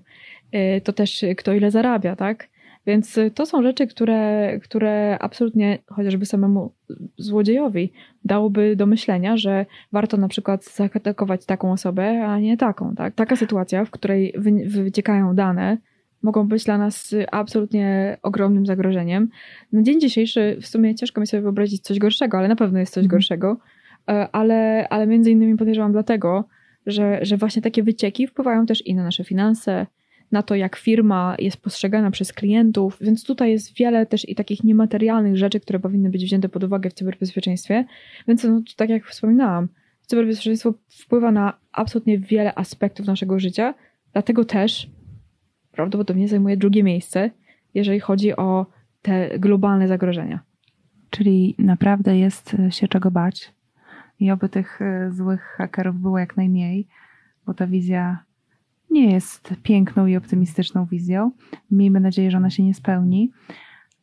Yy, to też kto ile zarabia, tak? Więc y, to są rzeczy, które, które absolutnie chociażby samemu złodziejowi dałoby do myślenia, że warto na przykład zaatakować taką osobę, a nie taką. Tak? Taka sytuacja, w której wyciekają dane, mogą być dla nas absolutnie ogromnym zagrożeniem. Na dzień dzisiejszy w sumie ciężko mi sobie wyobrazić coś gorszego, ale na pewno jest coś mhm. gorszego. E, ale, ale między innymi podejrzewam dlatego, że, że właśnie takie wycieki wpływają też i na nasze finanse, na to, jak firma jest postrzegana przez klientów, więc tutaj jest wiele też i takich niematerialnych rzeczy, które powinny być wzięte pod uwagę w cyberbezpieczeństwie. Więc no, tak jak wspominałam, cyberbezpieczeństwo wpływa na absolutnie wiele aspektów naszego życia, dlatego też prawdopodobnie zajmuje drugie miejsce, jeżeli chodzi o te globalne zagrożenia. Czyli naprawdę jest się czego bać i oby tych e, złych hakerów było jak najmniej, bo ta wizja nie jest piękną i optymistyczną wizją. Miejmy nadzieję, że ona się nie spełni.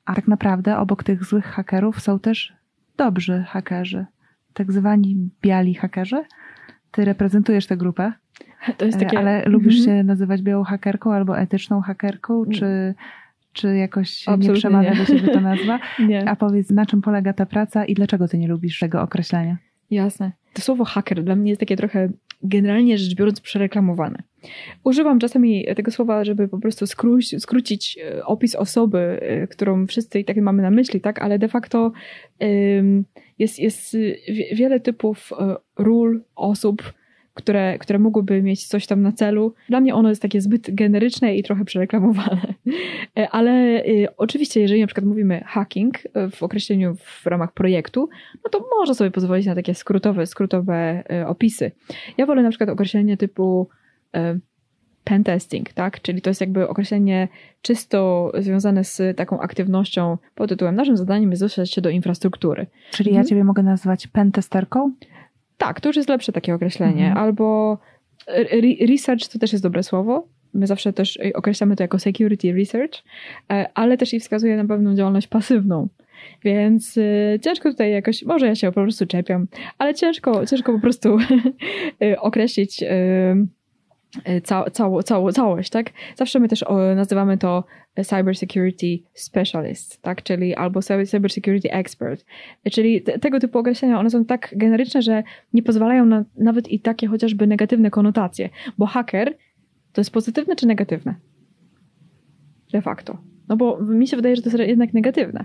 A tak naprawdę obok tych złych hakerów są też dobrzy hakerzy, tak zwani biali hakerzy. Ty reprezentujesz tę grupę. To jest takie... Ale lubisz mhm. się nazywać białą hakerką albo etyczną hakerką, czy, czy jakoś Absolutnie nie przemawia nie. do siebie ta nazwa? [LAUGHS] nie. A powiedz, na czym polega ta praca i dlaczego ty nie lubisz tego określenia? Jasne. To słowo haker dla mnie jest takie trochę generalnie rzecz biorąc przereklamowane. Używam czasami tego słowa, żeby po prostu skrócić, skrócić e, opis osoby, e, którą wszyscy i tak mamy na myśli, tak? Ale de facto jest, jest wiele typów e, ról, osób, które, które mogłyby mieć coś tam na celu. Dla mnie ono jest takie zbyt generyczne i trochę przereklamowane. Ale oczywiście, jeżeli na przykład mówimy hacking w określeniu w ramach projektu, no to można sobie pozwolić na takie skrótowe, skrótowe opisy. Ja wolę na przykład określenie typu E, pentesting, tak? Czyli to jest jakby określenie czysto związane z taką aktywnością pod tytułem naszym zadaniem jest dostać się do infrastruktury. Czyli ja mhm. ciebie mogę nazwać pentesterką? Tak, to już jest lepsze takie określenie. Mhm. Albo re research to też jest dobre słowo. My zawsze też określamy to jako security research, e, ale też i wskazuje na pewną działalność pasywną. Więc y, ciężko tutaj jakoś, może ja się po prostu czepiam, ale ciężko, ciężko po prostu [LAUGHS] określić y, E, ca, całą, całą, całość, tak? Zawsze my też nazywamy to cyber security specialist, tak? Czyli albo cyber security expert. Czyli te, tego typu określenia, one są tak generyczne, że nie pozwalają na nawet i takie chociażby negatywne konotacje, bo haker to jest pozytywne czy negatywne? De facto. No bo mi się wydaje, że to jest jednak negatywne.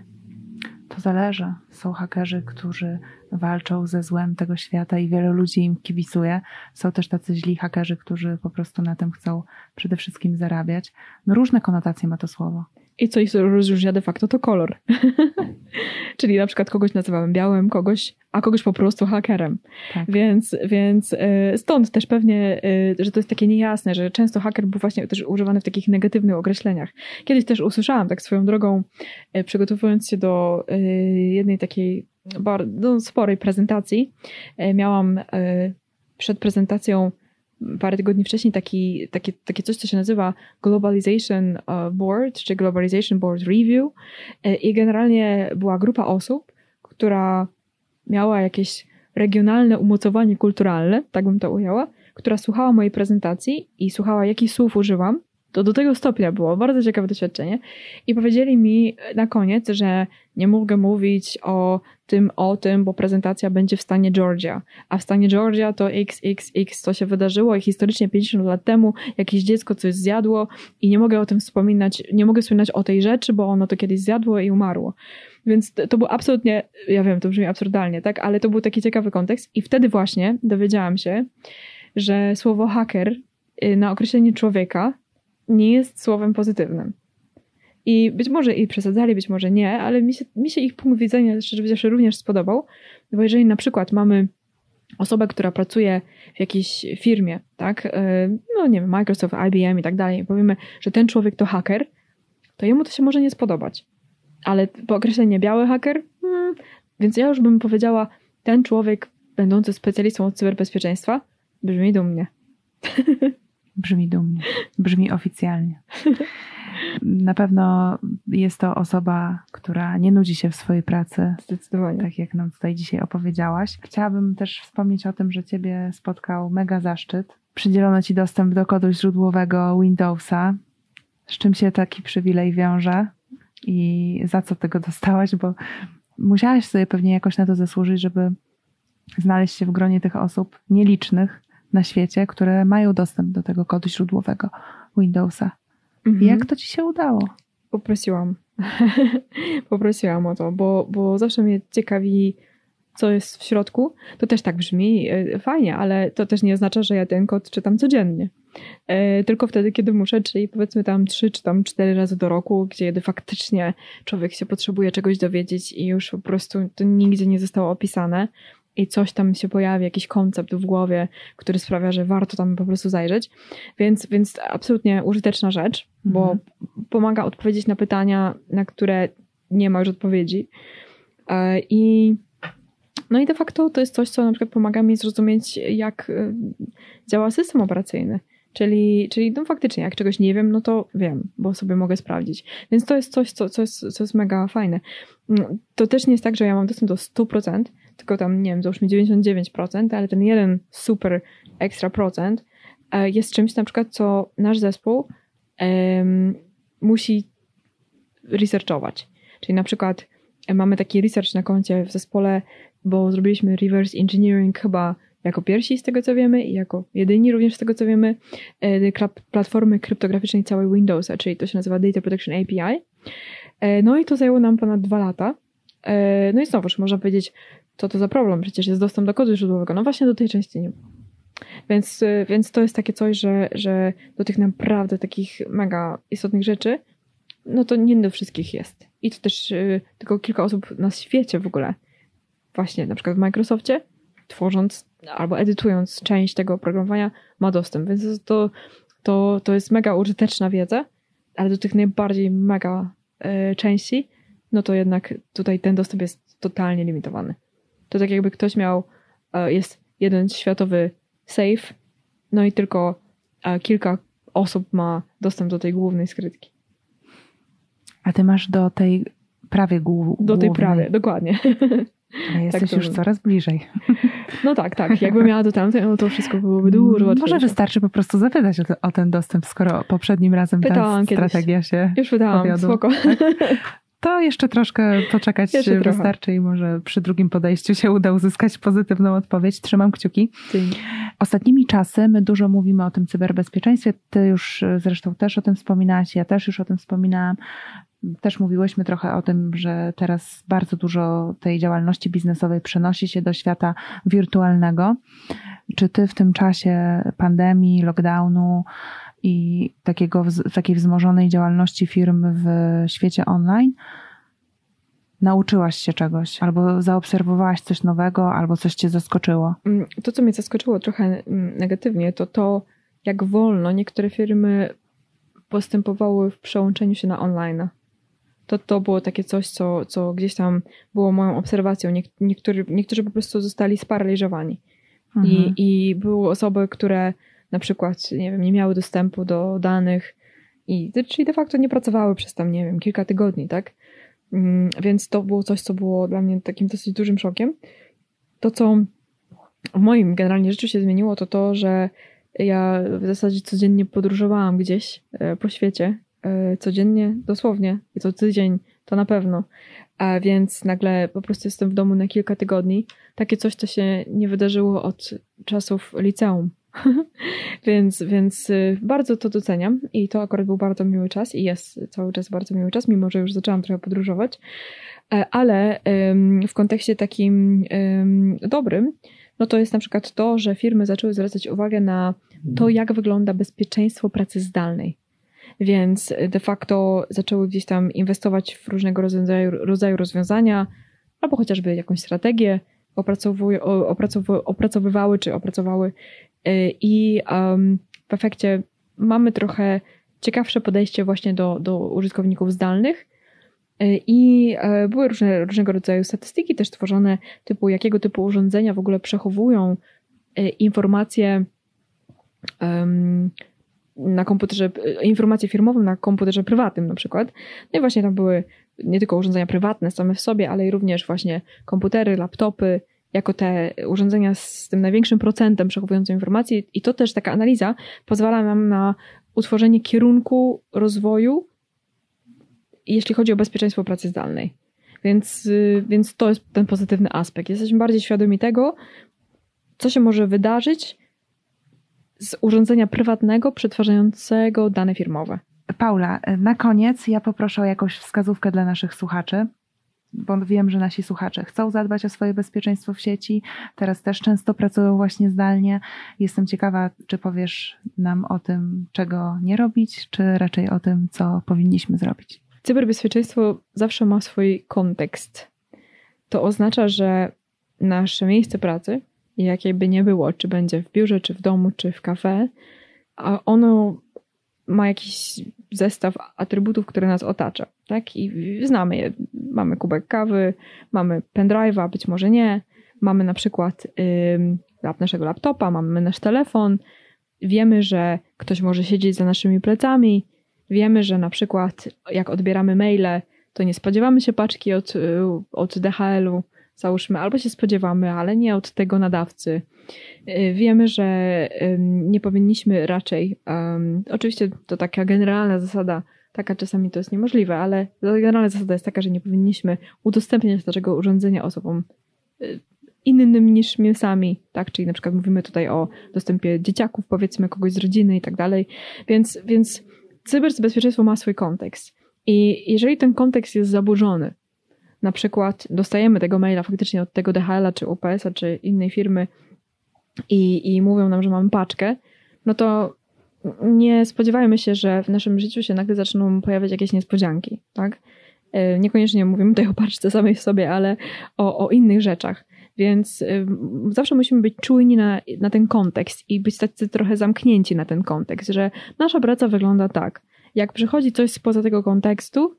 Zależy. Są hakerzy, którzy walczą ze złem tego świata i wiele ludzi im kibicuje. Są też tacy źli hakerzy, którzy po prostu na tym chcą przede wszystkim zarabiać. No różne konotacje ma to słowo. I co ich rozróżnia de facto to kolor. [LAUGHS] Czyli na przykład kogoś nazywamy białym, kogoś, a kogoś po prostu hakerem. Tak. Więc, więc e, stąd też pewnie, e, że to jest takie niejasne, że często haker był właśnie też używany w takich negatywnych określeniach. Kiedyś też usłyszałam tak swoją drogą, e, przygotowując się do jednej takiej bardzo sporej prezentacji, miałam przed prezentacją parę tygodni wcześniej taki, takie, takie coś, co się nazywa Globalization uh, Board, czy Globalization Board Review. E, I generalnie była grupa osób, która miała jakieś regionalne umocowanie kulturalne, tak bym to ujęła, która słuchała mojej prezentacji i słuchała, jakich słów używam to do tego stopnia było bardzo ciekawe doświadczenie. I powiedzieli mi na koniec, że nie mogę mówić o tym, o tym, bo prezentacja będzie w stanie Georgia. A w stanie Georgia to XXX, co się wydarzyło i historycznie 50 lat temu jakieś dziecko coś zjadło i nie mogę o tym wspominać, nie mogę wspominać o tej rzeczy, bo ono to kiedyś zjadło i umarło. Więc to, to było absolutnie, ja wiem, to brzmi absurdalnie, tak? Ale to był taki ciekawy kontekst i wtedy właśnie dowiedziałam się, że słowo hacker y, na określenie człowieka nie jest słowem pozytywnym. I być może i przesadzali, być może nie, ale mi się, mi się ich punkt widzenia mówiąc również spodobał, bo jeżeli na przykład mamy osobę, która pracuje w jakiejś firmie, tak, y, no nie wiem, Microsoft, IBM i tak dalej, powiemy, że ten człowiek to haker, to jemu to się może nie spodobać. Ale po określenie biały haker, hmm, więc ja już bym powiedziała, ten człowiek będący specjalistą od cyberbezpieczeństwa brzmi dumnie. [LAUGHS] Brzmi dumnie, brzmi oficjalnie. Na pewno jest to osoba, która nie nudzi się w swojej pracy. Zdecydowanie. Tak jak nam tutaj dzisiaj opowiedziałaś. Chciałabym też wspomnieć o tym, że Ciebie spotkał mega zaszczyt. Przydzielono Ci dostęp do kodu źródłowego Windowsa, z czym się taki przywilej wiąże i za co tego dostałaś, bo musiałaś sobie pewnie jakoś na to zasłużyć, żeby znaleźć się w gronie tych osób nielicznych na świecie, które mają dostęp do tego kodu źródłowego Windowsa. Mhm. Jak to ci się udało? Poprosiłam. [LAUGHS] Poprosiłam o to, bo, bo zawsze mnie ciekawi, co jest w środku. To też tak brzmi e, fajnie, ale to też nie oznacza, że ja ten kod czytam codziennie. E, tylko wtedy, kiedy muszę, czyli powiedzmy tam trzy czy tam cztery razy do roku, gdzie faktycznie człowiek się potrzebuje czegoś dowiedzieć i już po prostu to nigdzie nie zostało opisane i coś tam się pojawi, jakiś koncept w głowie, który sprawia, że warto tam po prostu zajrzeć. Więc, więc absolutnie użyteczna rzecz, bo mhm. pomaga odpowiedzieć na pytania, na które nie ma już odpowiedzi. E, I no i de facto to jest coś, co na przykład pomaga mi zrozumieć, jak e, działa system operacyjny. Czyli, czyli no faktycznie, jak czegoś nie wiem, no to wiem, bo sobie mogę sprawdzić. Więc to jest coś, co, co, jest, co jest mega fajne. Mm, to też nie jest tak, że ja mam dostęp do 100%, tylko tam, nie wiem, załóżmy 99%, ale ten jeden super ekstra procent e, jest czymś na przykład, co nasz zespół um, musi researchować. Czyli na przykład e, mamy taki research na koncie w zespole, bo zrobiliśmy reverse engineering chyba jako pierwsi z tego co wiemy i jako jedyni również z tego co wiemy e, platformy kryptograficznej całej Windowsa, czyli to się nazywa Data Protection API. No i to zajęło nam ponad dwa lata. No i znowuż można powiedzieć, co to za problem? Przecież jest dostęp do kodu źródłowego. No właśnie do tej części nie. Więc, y, więc to jest takie coś, że, że do tych naprawdę takich mega istotnych rzeczy, no to nie do wszystkich jest. I to też y, tylko kilka osób na świecie w ogóle, właśnie na przykład w Microsoftie, tworząc albo edytując część tego oprogramowania, ma dostęp. Więc to, to, to jest mega użyteczna wiedza, ale do tych najbardziej mega y, części, no to jednak tutaj ten dostęp jest totalnie limitowany. To tak jakby ktoś miał, e, jest jeden światowy safe, no i tylko e, kilka osób ma dostęp do tej głównej skrytki. A ty masz do tej prawie głównej. Do tej prawie, dokładnie. Ale [LAUGHS] jesteś tak już coraz bliżej. [LAUGHS] No tak, tak. Jakbym miała do tamtej, no to wszystko byłoby dużo łatwiejsze. Może wystarczy po prostu zapytać o, o ten dostęp, skoro poprzednim razem Pytałam ta strategia kiedyś. się Już pytałam, powiodła. spoko. Tak? [LAUGHS] to jeszcze troszkę poczekać jeszcze wystarczy trochę. i może przy drugim podejściu się uda uzyskać pozytywną odpowiedź. Trzymam kciuki. Ostatnimi czasy my dużo mówimy o tym cyberbezpieczeństwie. Ty już zresztą też o tym wspominałaś, ja też już o tym wspominałam. Też mówiłyśmy trochę o tym, że teraz bardzo dużo tej działalności biznesowej przenosi się do świata wirtualnego. Czy ty w tym czasie pandemii, lockdownu, i takiego, takiej wzmożonej działalności firm w świecie online, nauczyłaś się czegoś, albo zaobserwowałaś coś nowego, albo coś cię zaskoczyło? Mm, to, co mnie zaskoczyło trochę mm, negatywnie, to to, jak wolno niektóre firmy postępowały w przełączeniu się na online. To, to było takie coś, co, co gdzieś tam było moją obserwacją. niektórzy, niektórzy po prostu zostali sparaliżowani. Mhm. I, I były osoby, które na przykład, nie wiem, nie miały dostępu do danych i, czyli de facto nie pracowały przez tam, nie wiem, kilka tygodni, tak? Mm, więc to było coś, co było dla mnie takim dosyć dużym szokiem. To, co w moim generalnie życiu się zmieniło, to to, że ja w zasadzie codziennie podróżowałam gdzieś e, po świecie. E, codziennie, dosłownie. I to tydzień, to na pewno. A więc nagle po prostu jestem w domu na kilka tygodni. Takie coś, co się nie wydarzyło od czasów liceum. [LAUGHS] więc, więc y, bardzo to doceniam i to akurat był bardzo miły czas i jest cały czas bardzo miły czas, mimo że już zaczęłam trochę podróżować. E, ale w kontekście takim dobrym, no to jest na przykład to, że firmy zaczęły zwracać uwagę na to, jak wygląda bezpieczeństwo pracy zdalnej. Więc de facto zaczęły gdzieś tam inwestować w różnego rodzaju, rodzaju rozwiązania, albo chociażby jakąś strategię opracowywały czy opracowały. Y, I w efekcie mamy trochę ciekawsze podejście właśnie do, do użytkowników zdalnych. Y, I e, były różne, różnego rodzaju statystyki też tworzone, typu jakiego typu urządzenia w ogóle przechowują y, informacje na komputerze, informacje firmowe na komputerze prywatnym na przykład. No i właśnie tam były nie tylko urządzenia prywatne same w sobie, ale i również właśnie komputery, laptopy, jako te urządzenia z tym największym procentem przechowującym informacje. I to też taka analiza pozwala nam na utworzenie kierunku rozwoju, jeśli chodzi o bezpieczeństwo pracy zdalnej. Więc, y, więc to jest ten pozytywny aspekt. Jesteśmy bardziej świadomi tego, co się może wydarzyć z urządzenia prywatnego przetwarzającego dane firmowe. Paula, na koniec ja poproszę o jakąś wskazówkę dla naszych słuchaczy, bo wiem, że nasi słuchacze chcą zadbać o swoje bezpieczeństwo w sieci. Teraz też często pracują właśnie zdalnie. Jestem ciekawa, czy powiesz nam o tym, czego nie robić, czy raczej o tym, co powinniśmy zrobić. Cyberbezpieczeństwo zawsze ma swój kontekst. To oznacza, że nasze miejsce pracy, jakie by nie było, czy będzie w biurze, czy w domu, czy w kafe, a ono ma jakiś zestaw atrybutów, które nas otacza, tak? I znamy je. Mamy kubek kawy, mamy pendrive'a, być może nie, mamy na przykład yy, naszego laptopa, mamy nasz telefon, wiemy, że ktoś może siedzieć za naszymi plecami, wiemy, że na przykład jak odbieramy maile, to nie spodziewamy się paczki od, od DHL-u, załóżmy, albo się spodziewamy, ale nie od tego nadawcy. Y, wiemy, że nie powinniśmy raczej, um, oczywiście to taka generalna zasada, taka czasami to jest niemożliwe, ale generalna zasada jest taka, że nie powinniśmy udostępniać naszego urządzenia osobom y, innym niż my sami, tak? Czyli na przykład mówimy tutaj o dostępie dzieciaków, powiedzmy, kogoś z rodziny i tak dalej. Więc, więc cyberbezpieczeństwo ma swój kontekst. I jeżeli ten kontekst jest zaburzony, na przykład dostajemy tego maila faktycznie od tego DHL-a, czy UPS-a, czy innej firmy i, i mówią nam, że mamy paczkę, no to nie spodziewajmy się, że w naszym życiu się nagle zaczną pojawiać jakieś niespodzianki, tak? E, niekoniecznie mówimy tutaj o paczce samej w sobie, ale o, o innych rzeczach. Więc y, zawsze musimy być czujni na, na ten kontekst i być tacy trochę zamknięci na ten kontekst, że nasza praca wygląda tak. Jak przychodzi coś spoza tego kontekstu,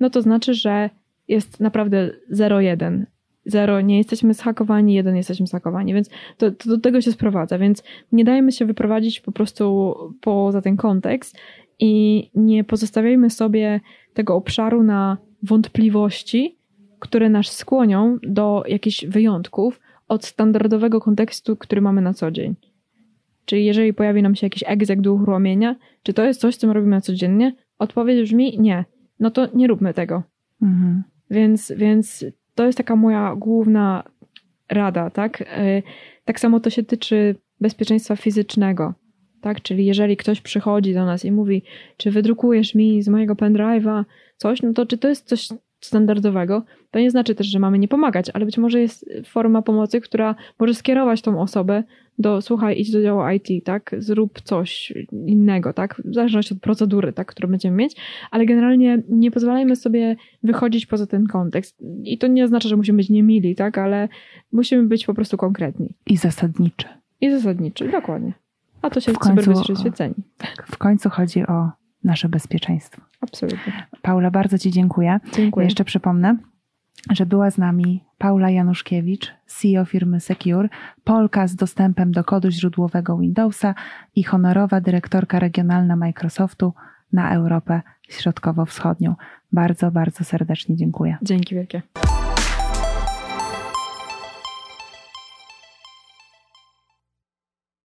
no to znaczy, że jest naprawdę 0-1. Zero, nie jesteśmy zhakowani, jeden jesteśmy zhakowani, więc to, to, do tego się sprowadza, więc nie dajmy się wyprowadzić po prostu poza ten kontekst i nie pozostawiajmy sobie tego obszaru na wątpliwości, które nas skłonią do jakichś wyjątków od standardowego kontekstu, który mamy na co dzień. Czyli jeżeli pojawi nam się jakiś egzek do uruchomienia, czy to jest coś, co my robimy codziennie? Odpowiedź brzmi nie. No to nie róbmy tego. Mhm. Więc, więc to jest taka moja główna rada, tak? E, tak samo to się tyczy bezpieczeństwa fizycznego, tak? Czyli jeżeli ktoś przychodzi do nas i mówi, czy wydrukujesz mi z mojego pendrive'a coś, no to czy to jest coś standardowego, to nie znaczy też, że mamy nie pomagać, ale być może jest forma pomocy, która może skierować tą osobę do, słuchaj, idź do działu IT, tak, zrób coś innego, tak, w zależności od procedury, tak, którą będziemy mieć, ale generalnie nie pozwalajmy sobie wychodzić poza ten kontekst. I to nie oznacza, że musimy być niemili, tak, ale musimy być po prostu konkretni. I zasadniczy. I zasadniczy, dokładnie. A to się w, w cyberbezpieczeństwie ceni. Tak, w końcu chodzi o nasze bezpieczeństwo. Absolutnie. Paula, bardzo Ci dziękuję. Dziękuję. jeszcze przypomnę, że była z nami Paula Januszkiewicz, CEO firmy Secure, Polka z dostępem do kodu źródłowego Windowsa i honorowa dyrektorka regionalna Microsoftu na Europę Środkowo-Wschodnią. Bardzo, bardzo serdecznie dziękuję. Dzięki wielkie.